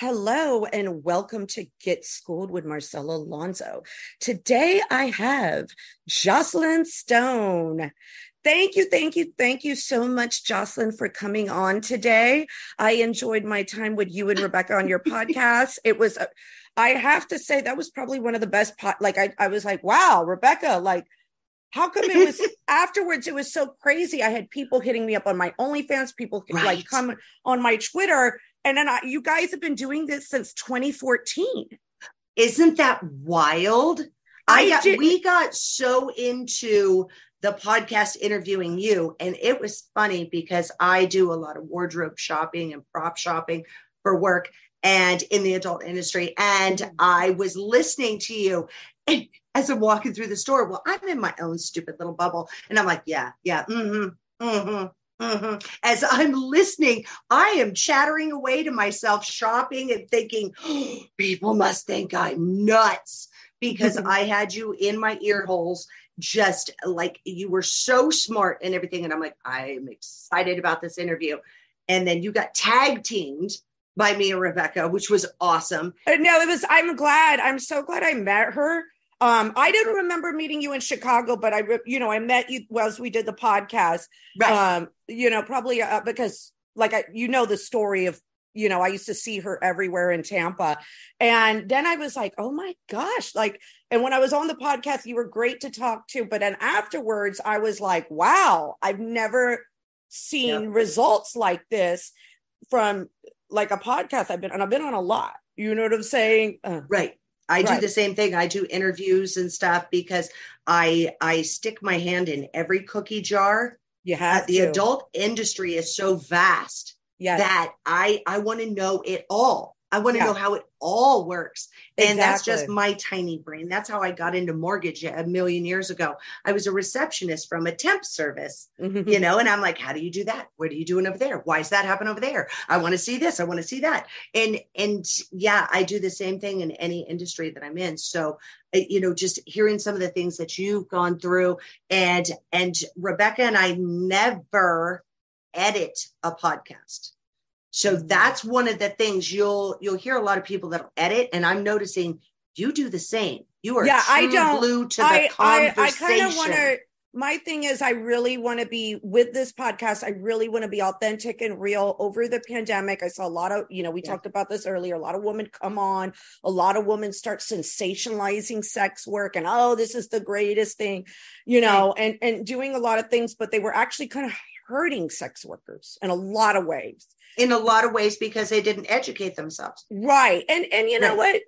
Hello and welcome to Get Schooled with Marcella Alonso. Today I have Joclyn Stone. Thank you, thank you, thank you so much, Jocelyn, for coming on today. I enjoyed my time with you and Rebecca on your podcast. It was, uh, I have to say, that was probably one of the best. Po- like I, I was like, wow, Rebecca, like how come it was afterwards? It was so crazy. I had people hitting me up on my OnlyFans, people right. like come on my Twitter, and then I, you guys have been doing this since 2014. Isn't that wild? I, I got, did- we got so into the podcast interviewing you, and it was funny because I do a lot of wardrobe shopping and prop shopping for work and in the adult industry. And mm-hmm. I was listening to you and as I'm walking through the store. Well, I'm in my own stupid little bubble. And I'm like, yeah, yeah, mm-hmm, mm-hmm. Mm-hmm. As I'm listening, I am chattering away to myself, shopping and thinking, oh, people must think I'm nuts because I had you in my ear holes, just like you were so smart and everything. And I'm like, I'm excited about this interview. And then you got tag teamed by me and Rebecca, which was awesome. Uh, no, it was, I'm glad. I'm so glad I met her um, I didn't remember meeting you in Chicago, but I, you know, I met you as we did the podcast. Right. Um, you know, probably uh, because, like, I, you know, the story of, you know, I used to see her everywhere in Tampa, and then I was like, oh my gosh, like, and when I was on the podcast, you were great to talk to, but then afterwards, I was like, wow, I've never seen yep. results like this from like a podcast I've been, and I've been on a lot. You know what I'm saying? Uh, right I right. do the same thing. I do interviews and stuff because I I stick my hand in every cookie jar. You uh, have the to. adult industry is so vast yes. that I I want to know it all. I want to yeah. know how it all works. And exactly. that's just my tiny brain. That's how I got into mortgage a million years ago. I was a receptionist from a temp service, mm-hmm. you know, and I'm like, how do you do that? What are you doing over there? Why does that happen over there? I want to see this. I want to see that. And, and yeah, I do the same thing in any industry that I'm in. So, you know, just hearing some of the things that you've gone through and, and Rebecca and I never edit a podcast so that's one of the things you'll you'll hear a lot of people that'll edit, and I'm noticing you do the same. You are yeah, I don't glue to the I, conversation. I, I kind of want to. My thing is, I really want to be with this podcast. I really want to be authentic and real. Over the pandemic, I saw a lot of, you know, we yeah. talked about this earlier. A lot of women come on, a lot of women start sensationalizing sex work, and oh, this is the greatest thing, you know, right. and and doing a lot of things, but they were actually kind of hurting sex workers in a lot of ways in a lot of ways because they didn't educate themselves. Right. And and you know right. what?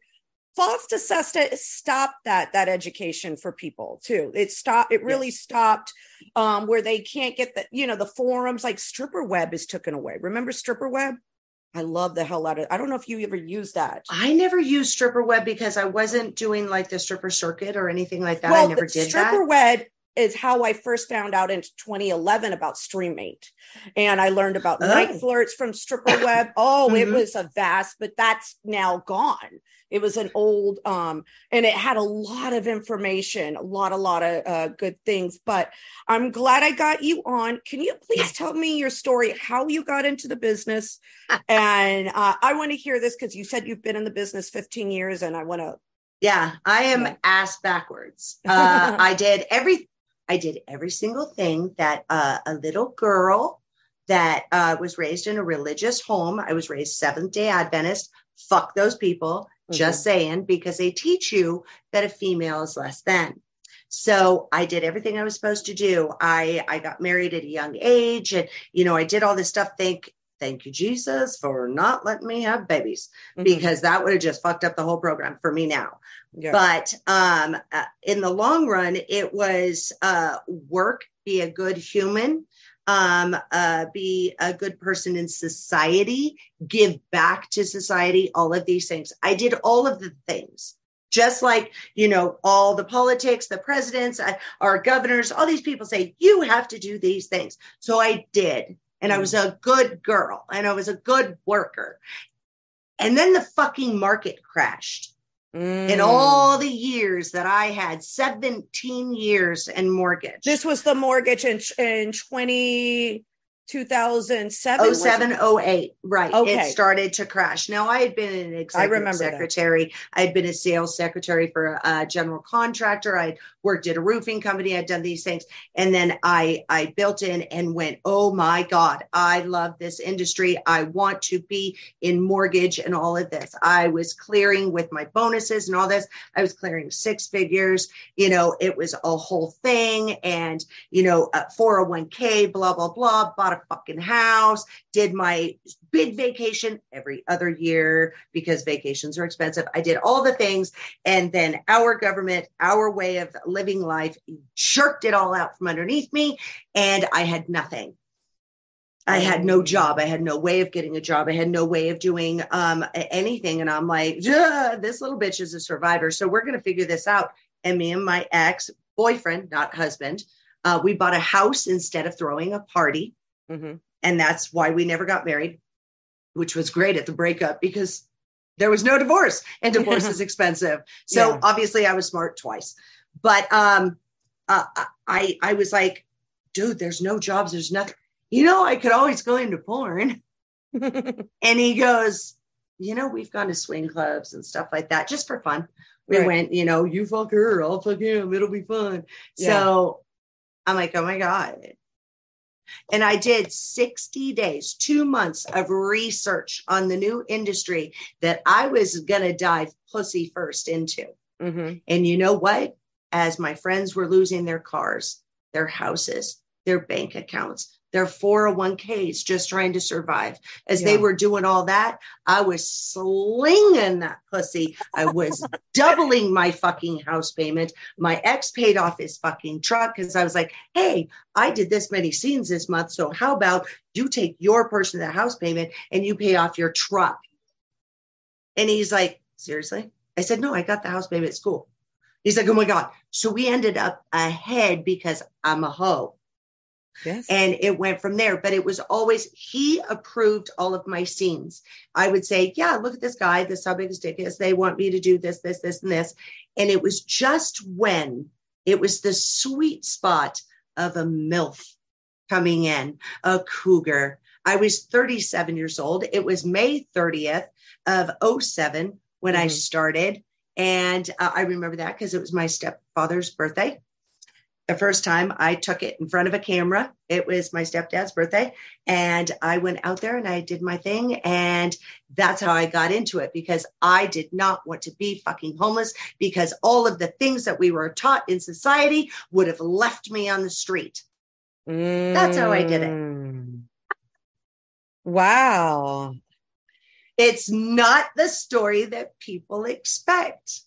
FOSTA-SESTA stopped that that education for people too. It stopped. It really yes. stopped um, where they can't get the you know the forums like Stripper Web is taken away. Remember Stripper Web? I love the hell out of. I don't know if you ever used that. I never used Stripper Web because I wasn't doing like the stripper circuit or anything like that. Well, I never did Stripper that. Web is how I first found out in 2011 about Streamate. And I learned about oh. NiteFlirts from Stripper Web. Oh, mm-hmm. it was a vast, but that's now gone. It was an old, um, and it had a lot of information, a lot, a lot of uh, good things. But I'm glad I got you on. Can you please tell me your story, how you got into the business? and uh, I want to hear this because you said you've been in the business 15 years, and I want to yeah, I am ass backwards. Uh, I did every I did every single thing that uh, a little girl that uh, was raised in a religious home. I was raised Seventh day Adventist. Fuck those people. Mm-hmm. Just saying, because they teach you that a female is less than. So I did everything I was supposed to do. I I got married at a young age, and you know I did all this stuff. Thank thank you Jesus for not letting me have babies mm-hmm. because that would have just fucked up the whole program for me now. Yeah. But um, uh, in the long run, it was uh, work, be a good human, um, uh, be a good person in society, give back to society, all of these things. I did all of the things. Just like, you know, all the politics, the presidents, uh, our governors, all these people say, you have to do these things. So I did. And I was a good girl and I was a good worker. And then the fucking market crashed. Mm. In all the years that I had, 17 years in mortgage. This was the mortgage in, in 20, 2007 07 08 right. Okay. it started to crash. Now i had been an executive secretary. I had been a sales secretary for a general contractor. I worked at a roofing company. I'd done these things. And then i i built in and went oh my god i love this industry. I want to be in mortgage and all of this. I was clearing with my bonuses and all this. I was clearing six figures. You know it was a whole thing. And you know uh, 401k blah blah blah bought a fucking house, did my big vacation every other year because vacations are expensive. I did all the things. And then our government, our way of living life jerked it all out from underneath me. And I had nothing. I had no job. I had no way of getting a job. I had no way of doing um, anything. And I'm like, this little bitch is a survivor. So we're going to figure this out. And me and my ex boyfriend, not husband, uh, we bought a house instead of throwing a party. Mm-hmm. And that's why we never got married, which was great at the breakup because there was no divorce and divorce is expensive. So yeah. obviously I was smart twice. But um, uh, I, I was like, dude, there's no jobs. There's nothing. You know, I could always go into porn. and he goes, you know, we've gone to swing clubs and stuff like that just for fun. We right. went, you know, you fuck her, I'll fuck him, it'll be fun. Yeah. So I'm like, oh my God. And I did 60 days, two months of research on the new industry that I was going to dive pussy first into. Mm-hmm. And you know what? As my friends were losing their cars, their houses, their bank accounts, their 401ks just trying to survive. As yeah. they were doing all that, I was slinging that pussy. I was doubling my fucking house payment. My ex paid off his fucking truck because I was like, hey, I did this many scenes this month. So how about you take your portion of the house payment and you pay off your truck? And he's like, seriously? I said, no, I got the house payment at school. He's like, oh my God. So we ended up ahead because I'm a hoe. Yes. And it went from there. But it was always, he approved all of my scenes. I would say, Yeah, look at this guy. This how big his dick is. They want me to do this, this, this, and this. And it was just when it was the sweet spot of a MILF coming in, a cougar. I was 37 years old. It was May 30th of 07 when mm-hmm. I started. And uh, I remember that because it was my stepfather's birthday the first time I took it in front of a camera. It was my stepdad's birthday. And I went out there and I did my thing. And that's how I got into it because I did not want to be fucking homeless because all of the things that we were taught in society would have left me on the street. Mm. That's how I did it. Mm. Wow. It's not the story that people expect.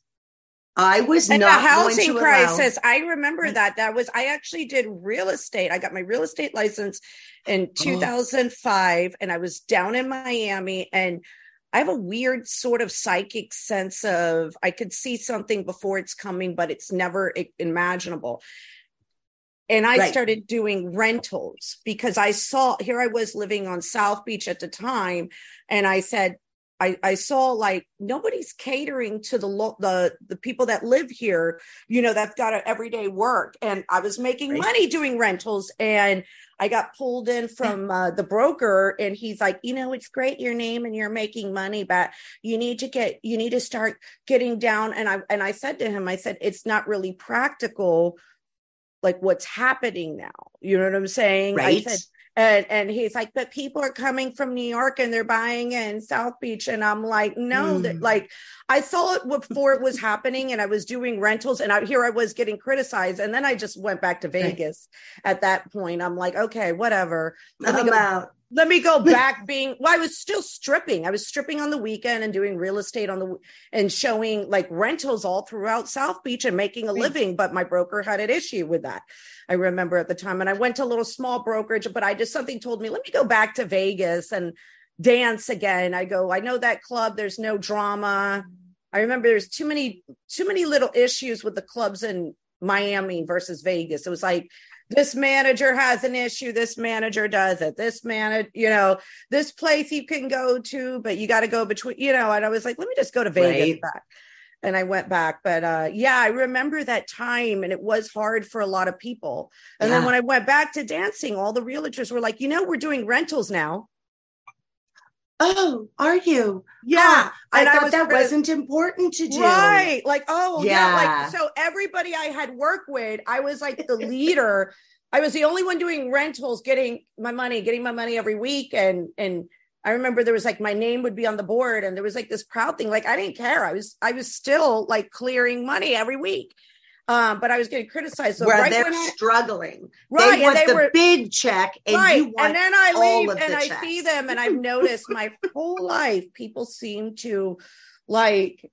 I was and not the housing crisis. Allow- I remember that. That was I actually did real estate. I got my real estate license in 2005, oh. and I was down in Miami. And I have a weird sort of psychic sense of I could see something before it's coming, but it's never imaginable. And I right. started doing rentals because I saw here I was living on South Beach at the time, and I said, I, I saw like nobody's catering to the lo- the the people that live here, you know, that's got a everyday work. And I was making right. money doing rentals, and I got pulled in from uh, the broker, and he's like, you know, it's great your name and you're making money, but you need to get you need to start getting down. And I and I said to him, I said, it's not really practical, like what's happening now. You know what I'm saying? Right. I said and and he's like but people are coming from new york and they're buying in south beach. And i'm like no mm. that like i saw it before it was happening and i was doing rentals and I, here i was getting criticized. And then i just went back to vegas right. at that point. I'm like okay whatever. Let me go out let me go back being well i was still stripping. I was stripping on the weekend and doing real estate on the and showing like rentals all throughout south beach and making a living but my broker had an issue with that i remember at the time. And i went to a little small brokerage but i just something told me let me go back to vegas and dance again. I go i know that club. There's no drama. I remember there's too many too many little issues with the clubs in miami versus vegas. It was like this manager has an issue this manager does it this man you know this place you can go to but you got to go between you know and i was like let me just go to vegas right. back and i went back but uh yeah i remember that time and it was hard for a lot of people and yeah. then when i went back to dancing all the realtors were like you know we're doing rentals now oh are you? Yeah ah, i thought I that wasn't important to do. Right like oh yeah. yeah. like so everybody i had worked with i was like the leader. I was the only one doing rentals getting my money getting my money every week and and i remember there was like my name would be on the board and there was like this proud thing like i didn't care. I was i was still like clearing money every week um, but I was getting criticized. So Where right they're I, struggling, right? They want they the were, big check, and right. you want and then I leave and I checks. see them, and I've noticed my whole life people seem to like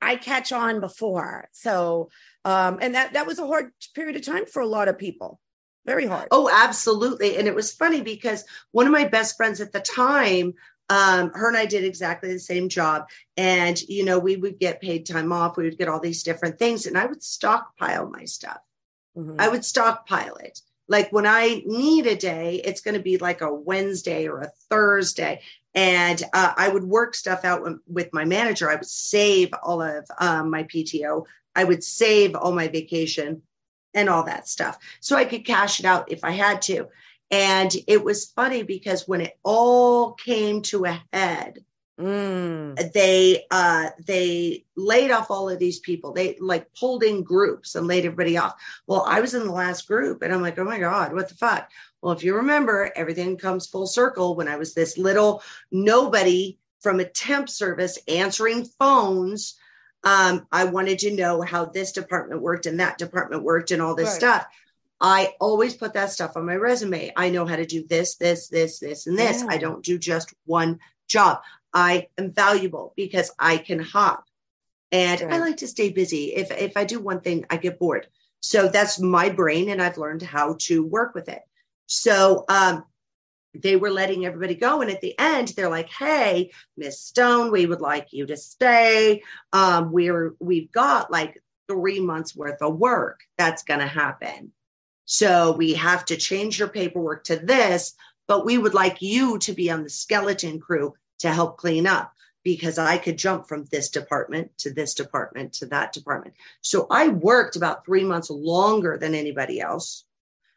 I catch on before. So, um, and that that was a hard period of time for a lot of people. Very hard. Oh, absolutely. And it was funny because one of my best friends at the time um, her and I did exactly the same job. And, you know, we would get paid time off. We would get all these different things. And I would stockpile my stuff. Mm-hmm. I would stockpile it. Like when I need a day, it's going to be like a Wednesday or a Thursday. And uh, I would work stuff out with my manager. I would save all of um, my PTO. I would save all my vacation and all that stuff. So I could cash it out if I had to. And it was funny because when it all came to a head, mm. they uh, they laid off all of these people. They like pulled in groups and laid everybody off. Well, I was in the last group, and I'm like, oh my god, what the fuck? Well, if you remember, everything comes full circle. When I was this little nobody from a temp service answering phones. Um, I wanted to know how this department worked and that department worked and all this right. stuff. I always put that stuff on my resume. I know how to do this, this, this, this, and this. Yeah. I don't do just one job. I am valuable because I can hop. And right. I like to stay busy. If if I do one thing, I get bored. So that's my brain, and I've learned how to work with it. So um, they were letting everybody go, and at the end, they're like, "Hey, Miss Stone, we would like you to stay. Um, we're we've got like three months worth of work that's going to happen." So we have to change your paperwork to this, but we would like you to be on the skeleton crew to help clean up because I could jump from this department to this department to that department. So I worked about three months longer than anybody else.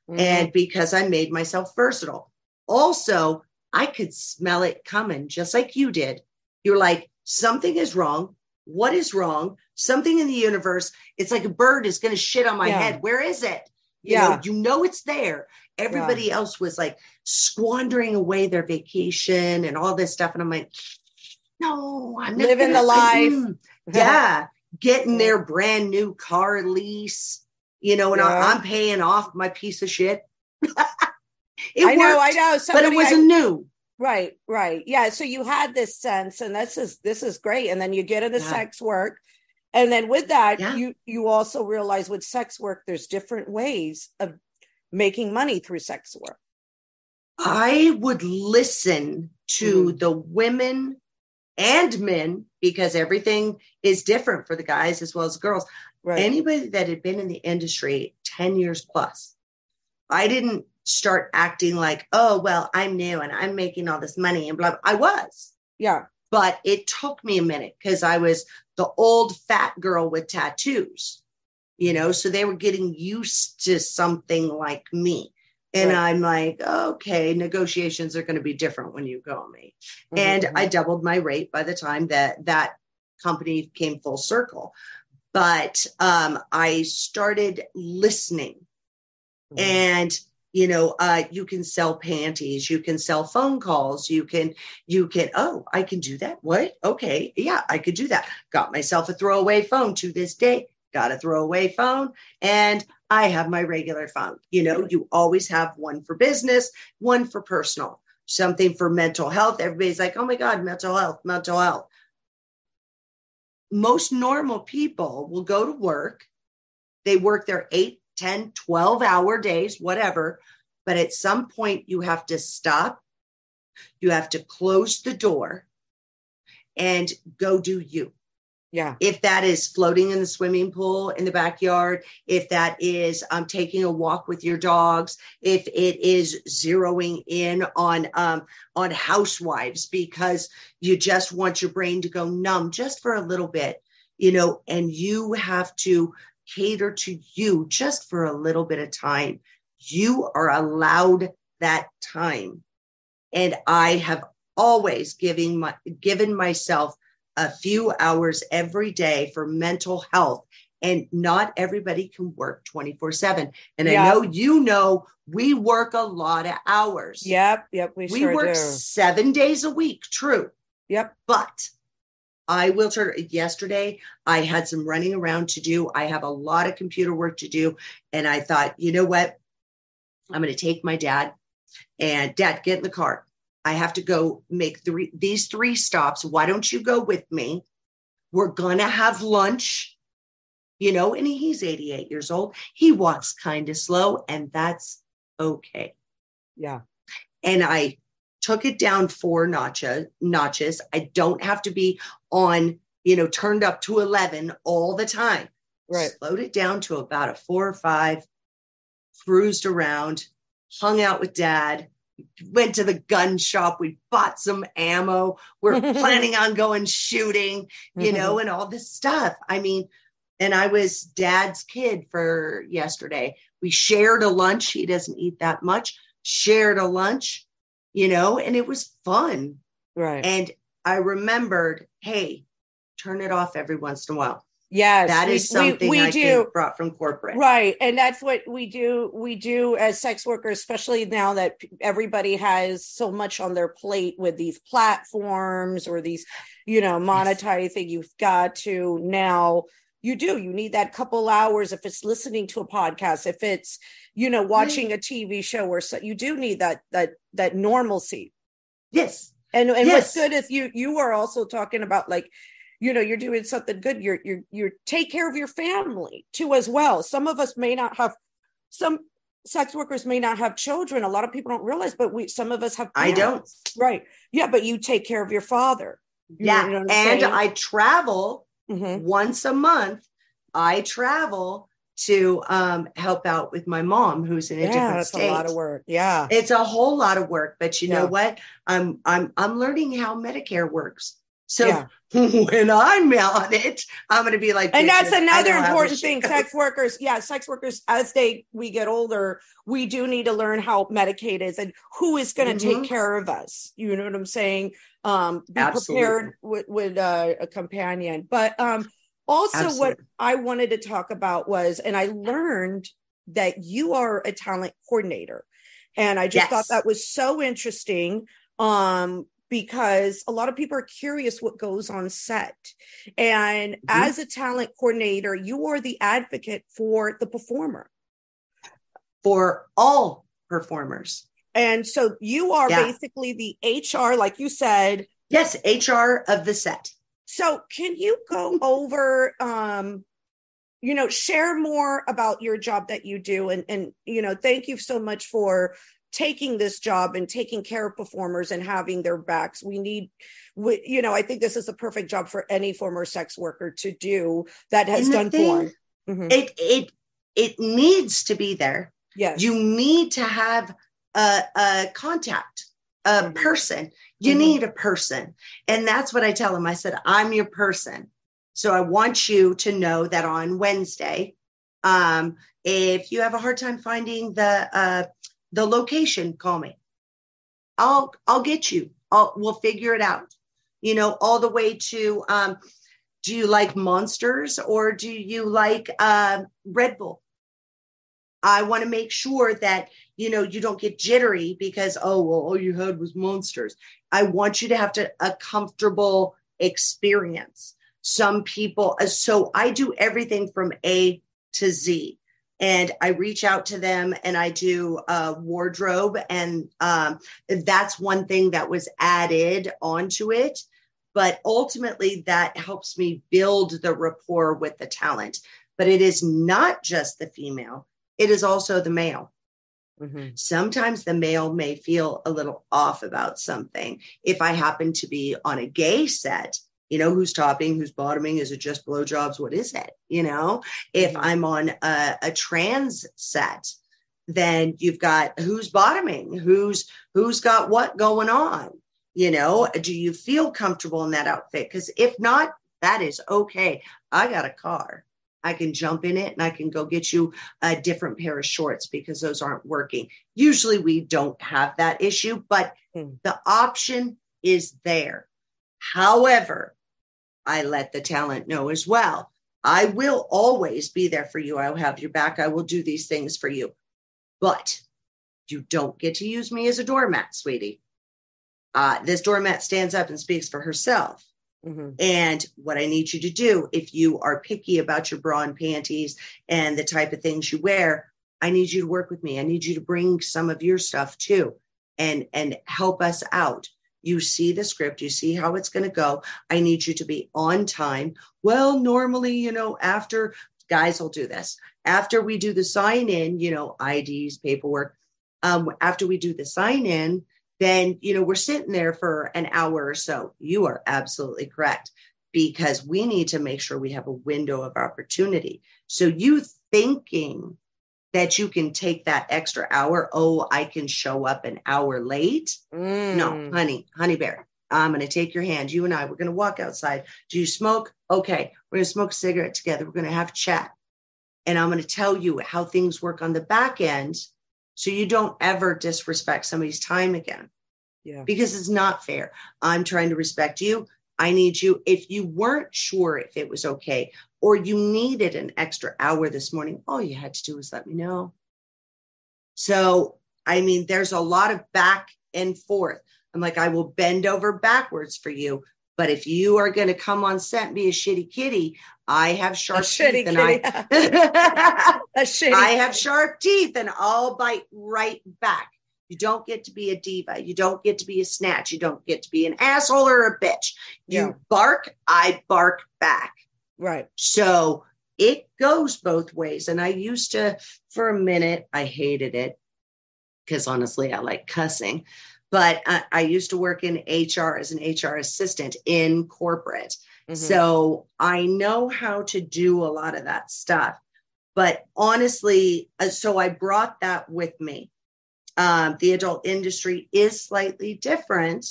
Mm-hmm. And because I made myself versatile. Also, I could smell it coming just like you did. You're like, something is wrong. What is wrong? Something in the universe. It's like a bird is going to shit on my yeah. head. Where is it? You yeah. know, you know it's there. Everybody yeah. else was like squandering away their vacation and all this stuff. And I'm like, no, I'm living the life. Mm. yeah. Getting their brand new car lease, you know, and yeah. I, am paying off my piece of shit. I know, I know. Somebody, but it wasn't I, new. Right, right. Yeah. So you had this sense, and this is this is great. And then you get into yeah. sex work and then with that yeah. you you also realize with sex work there's different ways of making money through sex work i would listen to mm. the women and men because everything is different for the guys as well as the girls right. anybody that had been in the industry 10 years plus i didn't start acting like oh well i'm new and i'm making all this money and blah, blah. i was yeah but it took me a minute because I was the old fat girl with tattoos, you know, so they were getting used to something like me. And right. I'm like, okay, negotiations are going to be different when you go on me. Mm-hmm. And I doubled my rate by the time that that company came full circle. But um, I started listening. Mm-hmm. And, you know uh, you can sell panties you can sell phone calls you can you can oh i can do that. What? Okay. Yeah i could do that. Got myself a throwaway phone to this day. Got a throwaway phone and i have my regular phone. You know you always have one for business one for personal something for mental health. Everybody's like oh my god mental health mental health. Most normal people will go to work. They work their 8 10, 12 hour days, whatever. But at some point, you have to stop. You have to close the door and go do you. Yeah. If that is floating in the swimming pool in the backyard, if that is um, taking a walk with your dogs, if it is zeroing in on um, on housewives because you just want your brain to go numb just for a little bit, you know, and you have to cater to you just for a little bit of time. You are allowed that time. And I have always giving my, given myself a few hours every day for mental health. And not everybody can work 24 7. And yep. I know you know we work a lot of hours. Yep. Yep. We, we sure work do. seven days a week. True. Yep. But I will turn yesterday. I had some running around to do. I have a lot of computer work to do. And I thought, you know what? I'm going to take my dad and dad, get in the car. I have to go make three, these three stops. Why don't you go with me? We're going to have lunch, you know, and he's 88 years old. He walks kind of slow and that's okay. Yeah. And I took it down four notches notches. I don't have to be on, you know, turned up to 11 all the time. Right. Slowed it down to about a four or five, cruised around, hung out with dad, went to the gun shop. We bought some ammo. We're planning on going shooting, you know, mm-hmm. and all this stuff. I mean, and I was dad's kid for yesterday. We shared a lunch. He doesn't eat that much. Shared a lunch you know, and it was fun. Right. And I remembered, hey, turn it off every once in a while. Yes, that is something we, we I do. brought from corporate. Right. And that's what we do. We do as sex workers, especially now that everybody has so much on their plate with these platforms or these, you know, monetizing. Yes. You've got to now you do you need that couple hours if it's listening to a podcast if it's you know watching a tv show or so you do need that that that normalcy yes and and yes. what's good is you you are also talking about like you know you're doing something good you're you're you're take care of your family too as well some of us may not have some sex workers may not have children a lot of people don't realize but we some of us have parents. i don't right yeah but you take care of your father yeah you know and saying? i travel mm-hmm. once a month, I travel to um, help out with my mom who's in a yeah, different that's state. a lot of work. Yeah. It's a whole lot of work, but you yeah. know what? I'm I'm I'm learning how Medicare works. So yeah. when I'm on it, I'm going to be like, and that's another important thing. Sex workers, yeah, sex workers, as they we get older, we do need to learn how Medicaid is and who is going to mm-hmm. take care of us. You know what I'm saying? Um, be Absolutely. prepared with, with uh, a companion. But um, also, Absolutely. what I wanted to talk about was, and I learned that you are a talent coordinator, and I just yes. thought that was so interesting. Um, because a lot of people are curious what goes on set. And mm-hmm. as a talent coordinator, you are the advocate for the performer. For all performers. And so you are yeah. basically the HR, like you said. Yes, HR of the set. So can you go over um you know share more about your job that you do? And and you know thank you so much for taking this job and taking care of performers and having their backs. We need we, you know i think this is the perfect job for any former sex worker to do that has done thing, porn mm-hmm. it it it needs to be there. Yes. You need to have a, a contact a mm-hmm. person you mm-hmm. need a person and that's what i tell them i said i'm your person so i want you to know that on wednesday um, if you have a hard time finding the uh, the location, call me. I'll I'll get you. I'll, we'll figure it out. You know, all the way to um, do you like monsters or do you like uh, Red Bull? I want to make sure that you know you don't get jittery because oh well all you had was monsters. I want you to have to a comfortable experience. Some people uh, so I do everything from A to Z and I reach out to them and I do a wardrobe. And um, that's one thing that was added onto it. But ultimately, that helps me build the rapport with the talent. But it is not just the female, it is also the male. Mm-hmm. Sometimes the male may feel a little off about something. If I happen to be on a gay set, you know who's topping who's bottoming is it just blowjobs what is it you know if mm-hmm. i'm on a, a trans set then you've got who's bottoming who's who's got what going on you know do you feel comfortable in that outfit because if not that is okay i got a car i can jump in it and i can go get you a different pair of shorts because those aren't working usually we don't have that issue but mm. the option is there however I let the talent know as well. I will always be there for you. I will have your back. I will do these things for you. But you don't get to use me as a doormat, sweetie. Uh, this doormat stands up and speaks for herself. Mm-hmm. And what I need you to do, if you are picky about your bra and panties and the type of things you wear, I need you to work with me. I need you to bring some of your stuff too and and help us out you see the script, you see how it's going to go. I need you to be on time. Well, normally, you know, after guys will do this, after we do the sign in, you know, IDs, paperwork, um, after we do the sign in, then, you know, we're sitting there for an hour or so. You are absolutely correct because we need to make sure we have a window of opportunity. So you thinking that you can take that extra hour. Oh, I can show up an hour late. Mm. No, honey, honey bear, I'm going to take your hand. You and I, we're going to walk outside. Do you smoke? Okay. We're going to smoke a cigarette together. We're going to have a chat. And I'm going to tell you how things work on the back end so you don't ever disrespect somebody's time again. Yeah. Because it's not fair. I'm trying to respect you. I need you. If you weren't sure if it was okay, or you needed an extra hour this morning, all you had to do was let me know. So, I mean, there's a lot of back and forth. I'm like, I will bend over backwards for you. But if you are going to come on set and be a shitty kitty, I have sharp teeth and I, shitty I have sharp teeth and I'll bite right back. You don't get to be a diva. You don't get to be a snatch. You don't get to be an asshole or a bitch. You yeah. bark, I bark back. Right. So it goes both ways. And I used to, for a minute, I hated it because honestly, I like cussing. But I, I, used to work in HR as an HR assistant in corporate. Mm-hmm. So I know how to do a lot of that stuff. But honestly, uh, so I brought that with me. Um, the adult industry is slightly different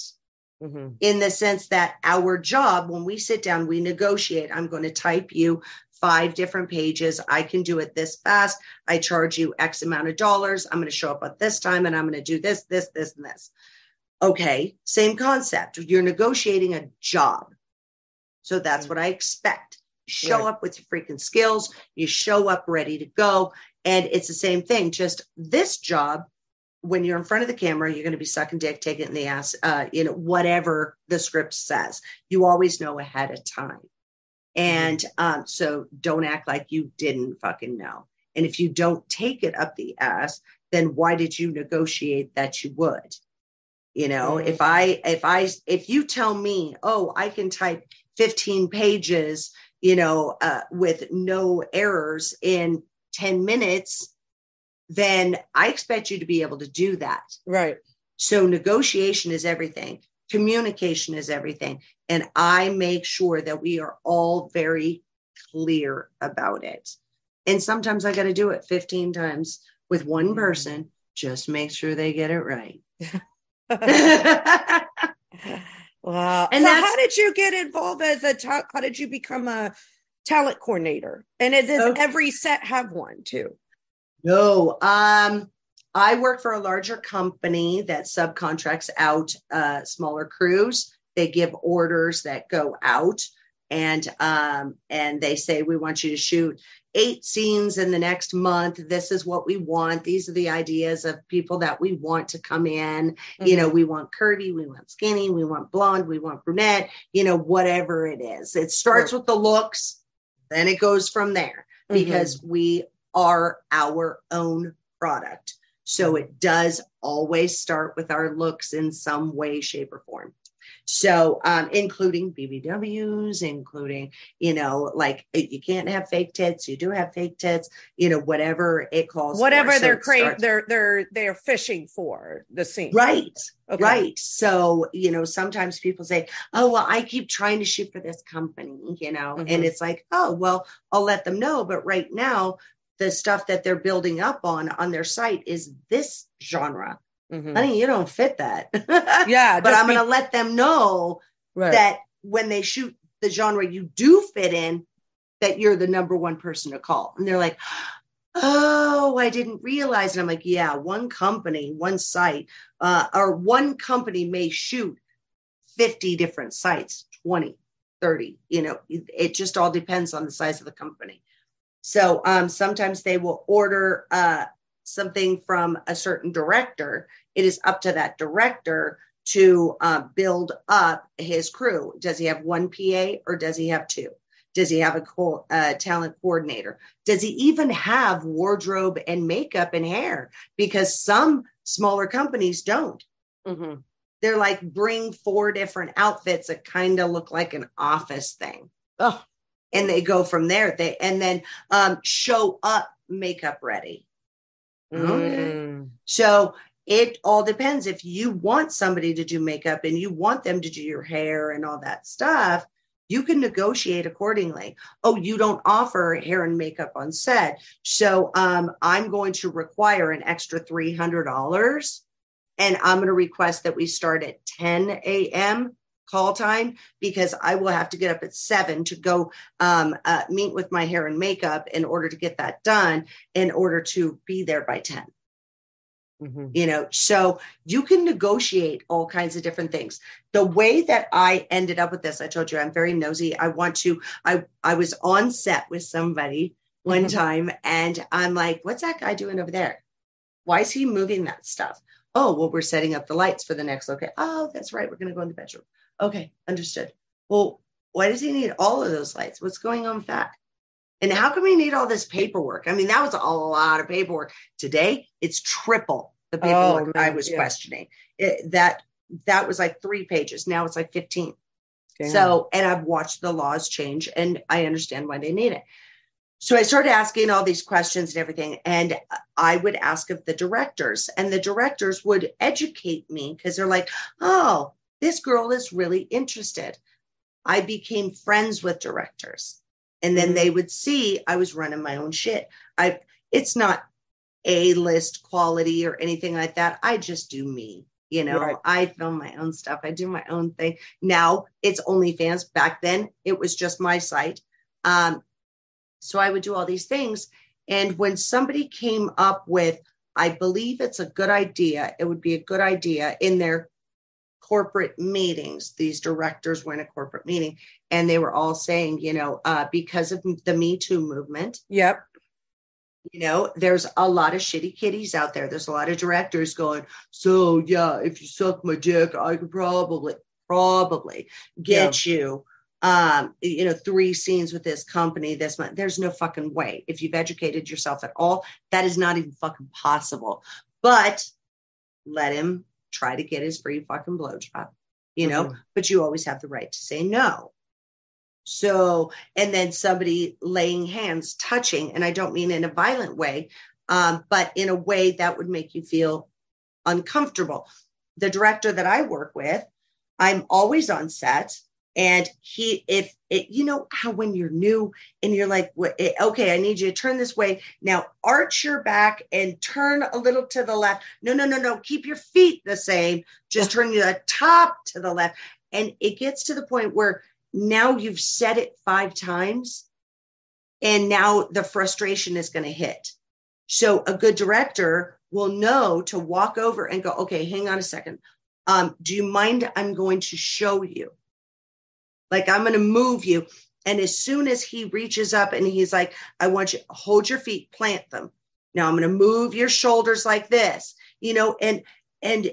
mm-hmm. in the sense that our job, when we sit down, we negotiate. I'm going to type you five different pages. I can do it this fast. I charge you X amount of dollars. I'm going to show up at this time and I'm going to do this, this, this, and this. Okay, same concept. You're negotiating a job. So that's mm-hmm. what I expect. Show right. up with your freaking skills. You show up ready to go. And it's the same thing. Just this job when you're in front of the camera, you're going to be sucking dick, taking it in the ass, uh, you know, whatever the script says. You always know ahead of time. And um, so don't act like you didn't fucking know. And if you don't take it up the ass, then why did you negotiate that you would? You know, mm-hmm. if I, if I, if you tell me, oh, I can type 15 pages, you know, uh, with no errors in 10 minutes, then I expect you to be able to do that. Right. So negotiation is everything, communication is everything. And I make sure that we are all very clear about it. And sometimes I got to do it 15 times with one mm-hmm. person, just make sure they get it right. wow. And so how did you get involved as a ta- how did you become a talent coordinator? And does okay. every set have one too? No. Um, I work for a larger company that subcontracts out uh, smaller crews. They give orders that go out and um, and they say we want you to shoot eight scenes in the next month. This is what we want. These are the ideas of people that we want to come in. Mm-hmm. You know, mm-hmm. we want curvy, we want skinny, we want blonde, we want brunette, you know, whatever it is. It starts with the looks, then it goes from there because mm-hmm. we are our own product. So it does always start with our looks in some way, shape, or form. So, um, including BBWs, including, you know, like you can't have fake tits. You do have fake tits, you know, whatever it calls whatever for. they're so cra- they're, they're, they're fishing for the scene. Right. Okay. Right. So, you know, sometimes people say, oh, well, I keep trying to shoot for this company, you know, mm-hmm. and it's like, oh, well, I'll let them know. But right now, the stuff that they're building up on on their site is this genre mm-hmm. honey, you don't fit that. yeah. but I'm be- going to let them know right. that when they shoot the genre you do fit in, that you're the number one person to call. And they're like, oh, I didn't realize. And I'm like, yeah, one company, one site, uh, or one company may shoot 50 different sites, 20, 30, you know, it just all depends on the size of the company. So um, sometimes they will order uh, something from a certain director, it is up to that director to uh, build up his crew. Does he have one PA or does he have two? Does he have a co- uh, talent coordinator? Does he even have wardrobe and makeup and hair? Because some smaller companies don't. Mm-hmm. They're like, bring four different outfits that kind of look like an office thing. Oh. And they go from there. They and then um, show up makeup ready. Mm. So it all depends. If you want somebody to do makeup and you want them to do your hair and all that stuff, you can negotiate accordingly. Oh, you don't offer hair and makeup on set. So um, I'm going to require an extra $300 and I'm going to request that we start at 10 a.m. call time because I will have to get up at seven to go um, uh, meet with my hair and makeup in order to get that done in order to be there by 10. Mm-hmm. You know, so you can negotiate all kinds of different things. The way that I ended up with this, I told you I'm very nosy. I want to, I I was on set with somebody one mm-hmm. time and I'm like, what's that guy doing over there? Why is he moving that stuff? Oh, well, we're setting up the lights for the next okay. Oh, that's right. We're gonna go in the bedroom. Okay, understood. Well, why does he need all of those lights? What's going on with that? And how come we need all this paperwork? I mean, that was a lot of paperwork. Today, it's triple the paperwork oh, I was yeah. questioning. It, that that was like three pages. Now it's like 15. Damn. So, and I've watched the laws change and I understand why they need it. So I started asking all these questions and everything. And I would ask of the directors, and the directors would educate me because they're like, oh, this girl is really interested. I became friends with directors and then mm-hmm. they would see I was running my own shit. I it's not a list quality or anything like that. I just do me. You know, right. I film my own stuff. I do my own thing. Now it's OnlyFans. Back then it was just my site. Um, so I would do all these things. And when somebody came up with, I believe it's a good idea, it would be a good idea in their corporate meetings. These directors were in a corporate meeting and they were all saying, you know, uh, because of the Me Too movement. Yep. You know, there's a lot of shitty kitties out there. There's a lot of directors going, so yeah, if you suck my dick, I could probably, probably get yeah. you um, you know, three scenes with this company this month. There's no fucking way. If you've educated yourself at all, that is not even fucking possible. But let him try to get his free fucking blowjob, you know, mm-hmm. but you always have the right to say no. So, and then somebody laying hands, touching, and I don't mean in a violent way, um, but in a way that would make you feel uncomfortable. The director that I work with, I'm always on set and he if it you know how when you're new and you're like eh, okay i need you to turn this way. Now arch your back and turn a little to the left. No no no no keep your feet the same. Just turn the top to the left. And it gets to the point where now you've said it five times and now the frustration is going to hit so a good director will know to walk over and go okay hang on a second um, do you mind i'm going to show you like I'm going to move you. And as soon as he reaches up and he's like, I want you hold your feet, plant them. Now I'm going to move your shoulders like this, you know, and, and,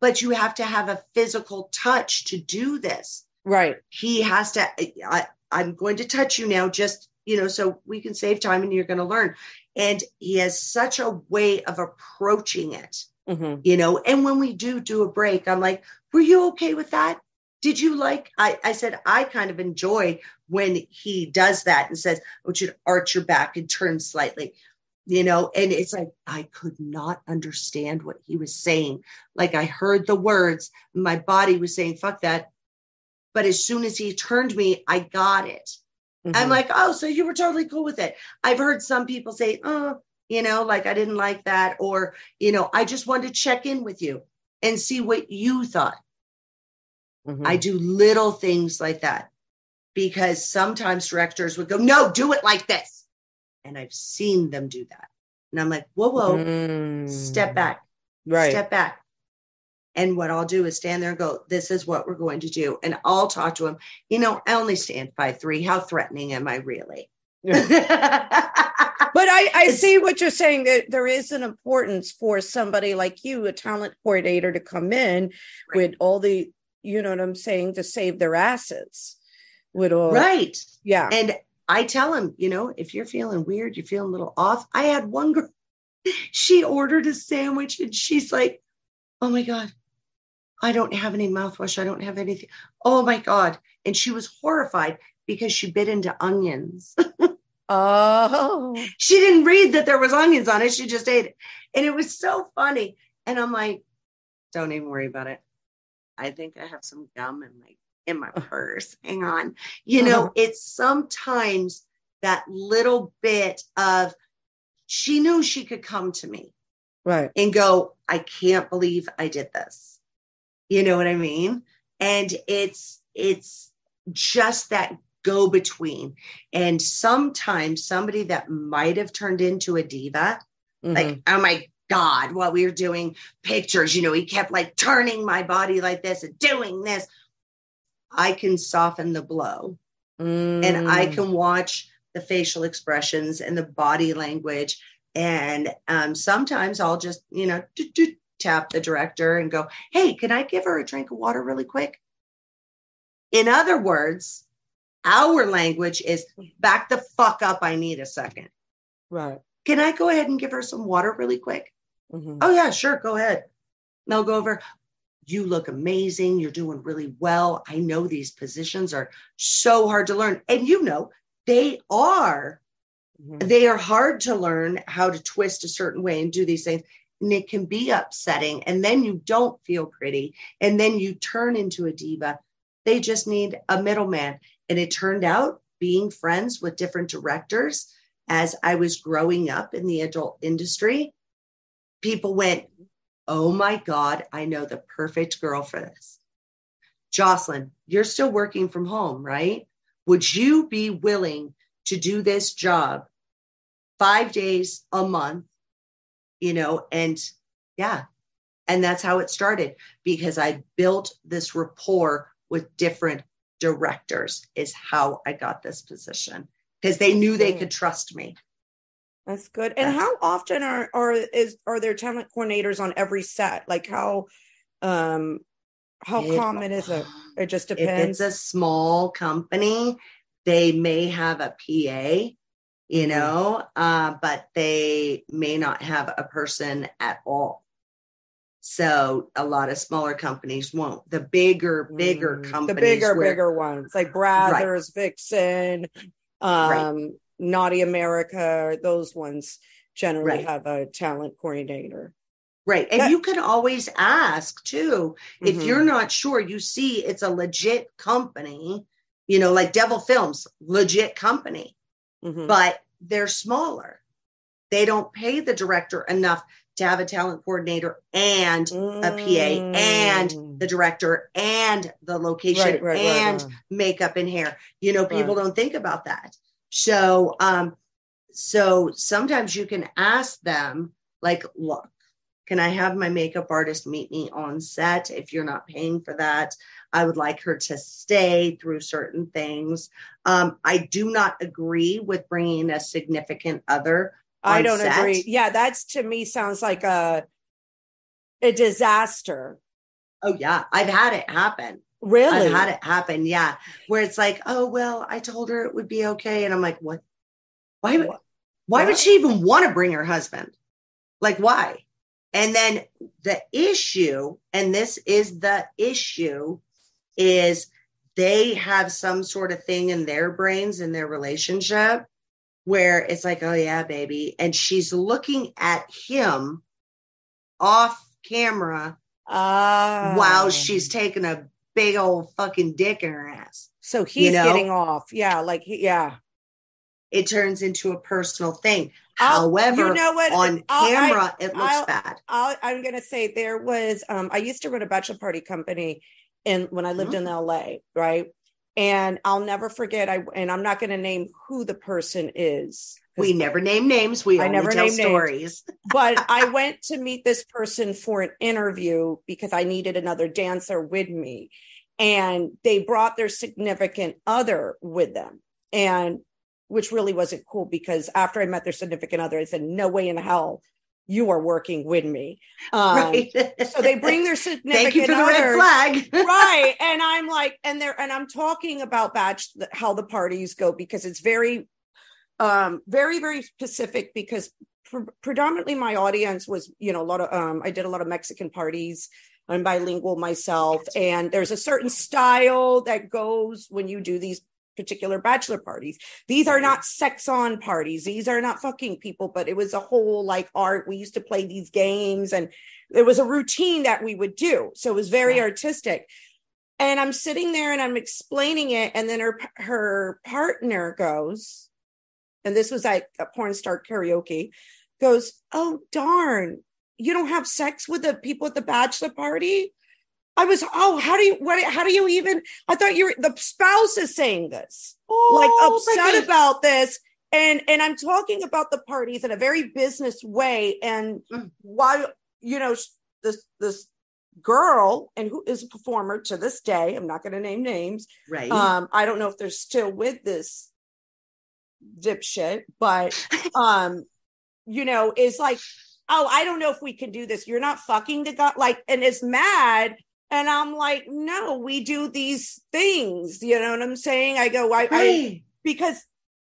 but you have to have a physical touch to do this. Right. He has to, I, I'm going to touch you now, just, you know, so we can save time and you're going to learn. And he has such a way of approaching it, mm-hmm. you know. And when we do do a break, I'm like, were you okay with that? Did you like? I, I said, I kind of enjoy when he does that and says, I want you to arch your back and turn slightly you know and it's like i could not understand what he was saying like i heard the words my body was saying fuck that but as soon as he turned me i got it mm-hmm. i'm like oh so you were totally cool with it i've heard some people say oh you know like i didn't like that or you know i just wanted to check in with you and see what you thought mm-hmm. i do little things like that because sometimes directors would go no do it like this and I've seen them do that. And I'm like, whoa, whoa, mm. step back. Right. Step back. And what I'll do is stand there and go, this is what we're going to do. And I'll talk to him. You know, I only stand five three. How threatening am I really? Yeah. but I, I see what you're saying that there is an importance for somebody like you, a talent coordinator, to come in right. with all the, you know what I'm saying, to save their asses. With all right. Yeah. And I tell him, you know, if you're feeling weird, you're feeling a little off. I had one girl, she ordered a sandwich and she's like, oh my God, I don't have any mouthwash. I don't have anything. Oh my God. And she was horrified because she bit into onions. oh. She didn't read that there was onions on it. She just ate it. And it was so funny. And I'm like, don't even worry about it. I think I have some gum in my in my purse. Hang on. You know, uh-huh. it's sometimes that little bit of she knew she could come to me. Right. And go, I can't believe I did this. You know what I mean? And it's it's just that go between. And sometimes somebody that might have turned into a diva, mm-hmm. like, oh my God, while we were doing pictures, you know, he kept like turning my body like this and doing this. I can soften the blow mm. and I mm. can watch the facial expressions and the body language. And um, sometimes I'll just, you know, tap the director and go, Hey, can I give her a drink of water really quick? In other words, our language is back the fuck up. I need a second. Right. Can I go ahead and give her some water really quick? Mm-hmm. Oh, yeah, sure. Go ahead. And they'll go over you look amazing. You're doing really well. I know these positions are so hard to learn. And you know, they are. Mm-hmm. They are hard to learn how to twist a certain way and do these things. And it can be upsetting. And then you don't feel pretty. And then you turn into a diva. They just need a middleman. And it turned out being friends with different directors as I was growing up in the adult industry, people went, Oh my God, I know the perfect girl for this. Joclyn, you're still working from home, right? Would you be willing to do this job five days a month? You know, and yeah, and that's how it started because I built this rapport with different directors, is how I got this position because they knew they could trust me. That's good. And how often are are is are there talent coordinators on every set? Like how um how it, common is it? It just depends. If it's a small company, they may have a PA, you mm-hmm. know, uh, but they may not have a person at all. So a lot of smaller companies won't. The bigger, bigger mm, companies, the bigger, where, bigger ones like Brazzers, right. Vixen, um, right. Naughty America, those ones generally right. have a talent coordinator. Right. And that, you can always ask too. Mm-hmm. If you're not sure, you see it's a legit company, you know, like Devil Films, legit company, mm-hmm. but they're smaller. They don't pay the director enough to have a talent coordinator and mm. a PA and the director and the location right, right, and right, makeup and hair. You know, people don't think about that. So, um, so sometimes you can ask them, like, look, Can I have my makeup artist meet me on set if you're not paying for that? I would like her to stay through certain things. Um, I do not agree with bringing a significant other. I don't set. agree. Yeah, that's to me sounds like a a disaster. Oh yeah, I've had it happen. Really? I've had it happen. Yeah, where it's like, oh well, I told her it would be okay, and I'm like, what? Why? Would, why would she even want to bring her husband? Like, why? And then the issue, and this is the issue, is they have some sort of thing in their brains in their relationship where it's like, oh yeah, baby. And she's looking at him off camera uh, while she's taking a big old fucking dick in her ass. So he's you know? getting off. Yeah, like yeah. It turns into a personal thing. I'll, However, you know what? on I'll, camera, I, it looks I'll, bad. i am going to say there was. Um, I used to run a bachelor party company, and when I lived mm-hmm. in L.A., right? And I'll never forget. I and I'm not going to name who the person is. We never name names. We I never tell stories. but I went to meet this person for an interview because I needed another dancer with me, and they brought their significant other with them, and which really wasn't cool because after I met their significant other, I said, "No way in hell." You are working with me, um, right. so they bring their significant Thank you for other, the red flag, right? And I'm like, and they're and I'm talking about batch how the parties go because it's very um, very very specific because pre- predominantly my audience was you know a lot of um, i did a lot of mexican parties. I'm bilingual myself. And there's a certain style that goes when you do these particular bachelor parties. These are not sex on parties. These are not fucking people but it was a whole like art. We used to play these games and there was a routine that we would do. So it was very artistic. And i'm sitting there and i'm explaining it and then her her partner goes and this was like a porn star karaoke, goes, Oh, darn, you don't have sex with the people at the bachelor party? I was, oh, how do you, what, how do you even, I thought you were, the spouse is saying this, oh, like upset about this. And, and I'm talking about the parties in a very business way. And mm. while, you know, this, this girl and who is a performer to this day, I'm not going to name names. Right. Um, I don't know if they're still with this dipshit, but um, you know, is like, oh, I don't know if we can do this. You're not fucking the guy, like, and is mad. And I'm like, no, we do these things. You know what I'm saying? I go, I, I because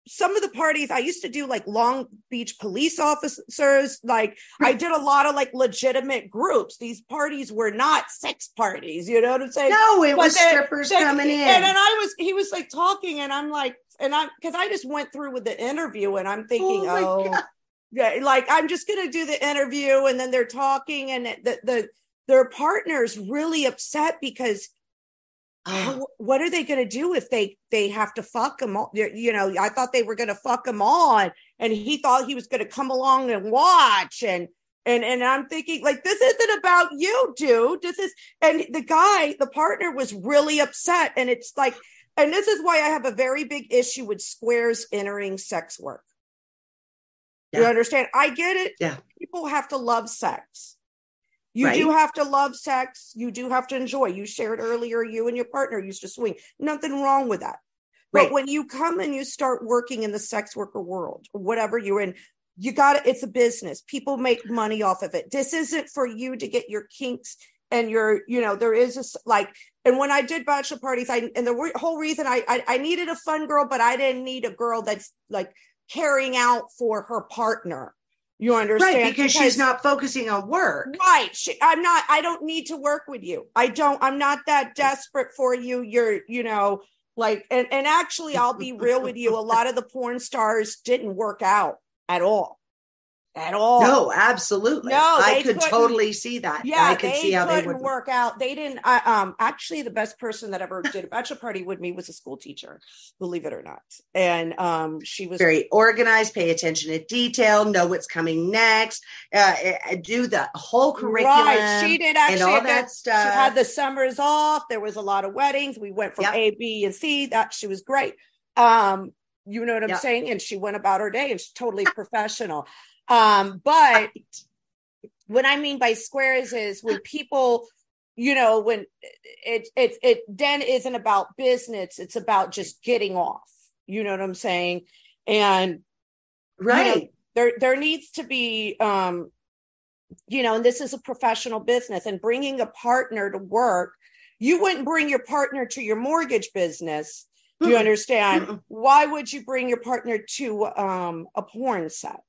some of the parties I used to do like Long Beach police officers. Like I did a lot of like legitimate groups. These parties were not sex parties. You know what I'm saying? No, it but was strippers coming in. And then I was, he was like talking, and I'm like, and I because I just went through with the interview, and I'm thinking, oh, oh yeah, like I'm just gonna do the interview, and then they're talking, and the the their partner's really upset because Oh. what are they going to do if they they have to fuck them all? You know i thought they were going to fuck him on and he thought he was going to come along and watch and and and i'm thinking like this isn't about you dude. This is and the guy the partner was really upset and it's like and this is why i have a very big issue with squares entering sex work. Yeah. you understand? I get it. Yeah. People have to love sex you right? do have to love sex. You do have to enjoy. You shared earlier, you and your partner used to swing. Nothing wrong with that. Right. But when you come and you start working in the sex worker world, whatever you're in, you got it. It's a business. People make money off of it. This isn't for you to get your kinks and your, you know, there is a like, and when I did bachelor parties, I, and the whole reason I, I, I needed a fun girl, but I didn't need a girl that's like carrying out for her partner. You understand? Right, because, because she's not focusing on work. Right. She, I'm not, I don't need to work with you. I don't, I'm not that desperate for you. You're, you know, like, and, and actually, I'll be real with you. A lot of the porn stars didn't work out at all at all. No, absolutely. No, I could totally see that. Yeah, I could see how they would work out. They didn't. I, um, actually, the best person that ever did a bachelor party with me was a school teacher, believe it or not. And um, she was very organized, pay attention to detail, know what's coming next, uh, uh do the whole curriculum. Right. She did actually and all that stuff. She had the summers off. There was a lot of weddings. We went from yep. A, B, and C. That she was great. Um, you know what I'm yep. saying? And she went about her day and she's totally professional. Um, but what I mean by squares is when people, you know, when it it it then isn't about business, it's about just getting off. You know what I'm saying? And right. You know, there there needs to be um you know, and this is a professional business and bringing a partner to work, you wouldn't bring your partner to your mortgage business. Do you understand? Why would you bring your partner to um a porn set?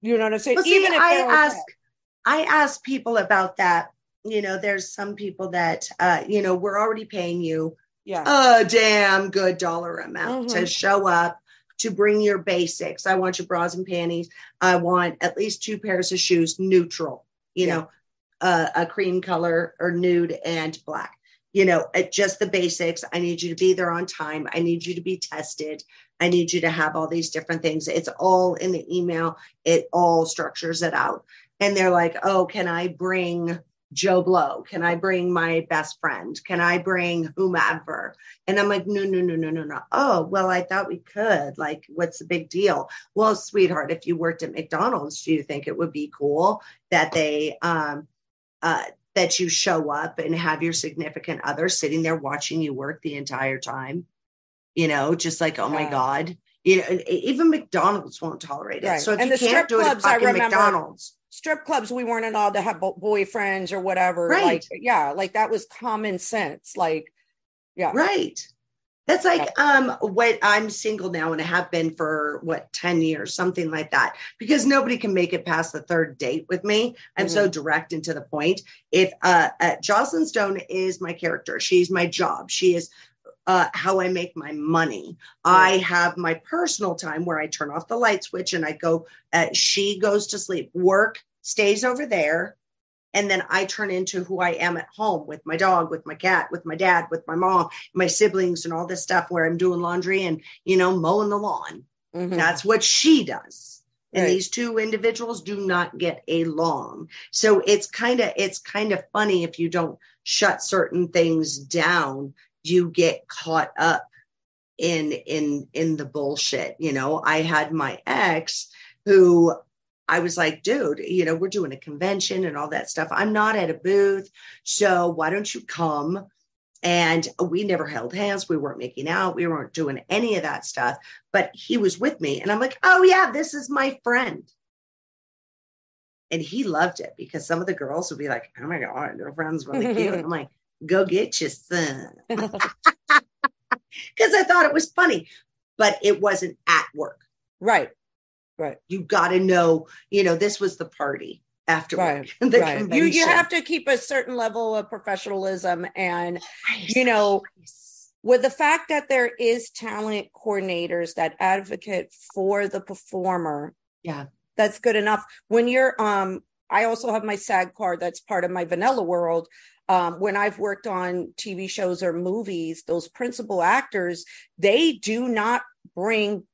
You know what I'm saying? Well, see, Even if I ask okay. I ask people about that. You know, there's some people that, uh, you know, we're already paying you yeah. a damn good dollar amount mm-hmm. to show up to bring your basics. I want your bras and panties. I want at least two pairs of shoes, neutral, you yeah. know, uh, a cream color or nude and black. You know, just the basics. I need you to be there on time. I need you to be tested. I need you to have all these different things. It's all in the email. It all structures it out and they're like, oh, can I bring Joe Blow? Can I bring my best friend? Can I bring whomever? And I'm like, no, no, no, no, no, no. Oh, well, I thought we could. Like, what's the big deal? Well, sweetheart, if you worked at McDonald's, do you think it would be cool that they, um, uh, that you show up and have your significant other sitting there watching you work the entire time? You know, just like, oh my God. You know, even McDonald's won't tolerate it. Right. So if and you can't do it at fucking McDonald's strip clubs we weren't allowed to have boyfriends or whatever right. like yeah like that was common sense like yeah right that's like um what I'm single now and I have been for what 10 years, something like that. Because nobody can make it past the third date with me. I'm mm-hmm. so direct and to the point. If uh, uh Joclyn Stone is my character, she's my job. She is uh, how I make my money. I have my personal time where I turn off the light switch and I go, uh, she goes to sleep. Work stays over there. And then I turn into who I am at home with my dog, with my cat, with my dad, with my mom, my siblings, and all this stuff where I'm doing laundry and, you know, mowing the lawn. Mm-hmm. That's what she does. And right. these two individuals do not get along. So it's kind of it's kind of funny if you don't shut certain things down, you get caught up in in in the bullshit. You know, I had my ex who I was like, dude, you know, we're doing a convention and all that stuff. I'm not at a booth. So why don't you come? And we never held hands. We weren't making out. We weren't doing any of that stuff. But he was with me. And I'm like, oh, yeah, this is my friend. And he loved it because some of the girls would be like, oh my God, their friend's really cute. I'm like, go get your son. Because I thought it was funny, but it wasn't at work. Right. Right. You got to know, you know, this was the party after right, right. You you have to keep a certain level of professionalism and you know with the fact that there is talent coordinators that advocate for the performer. Yeah. That's good enough. When you're um I also have my SAG card that's part of my vanilla world. Um, when I've worked on TV shows or movies, those principal actors, they do not bring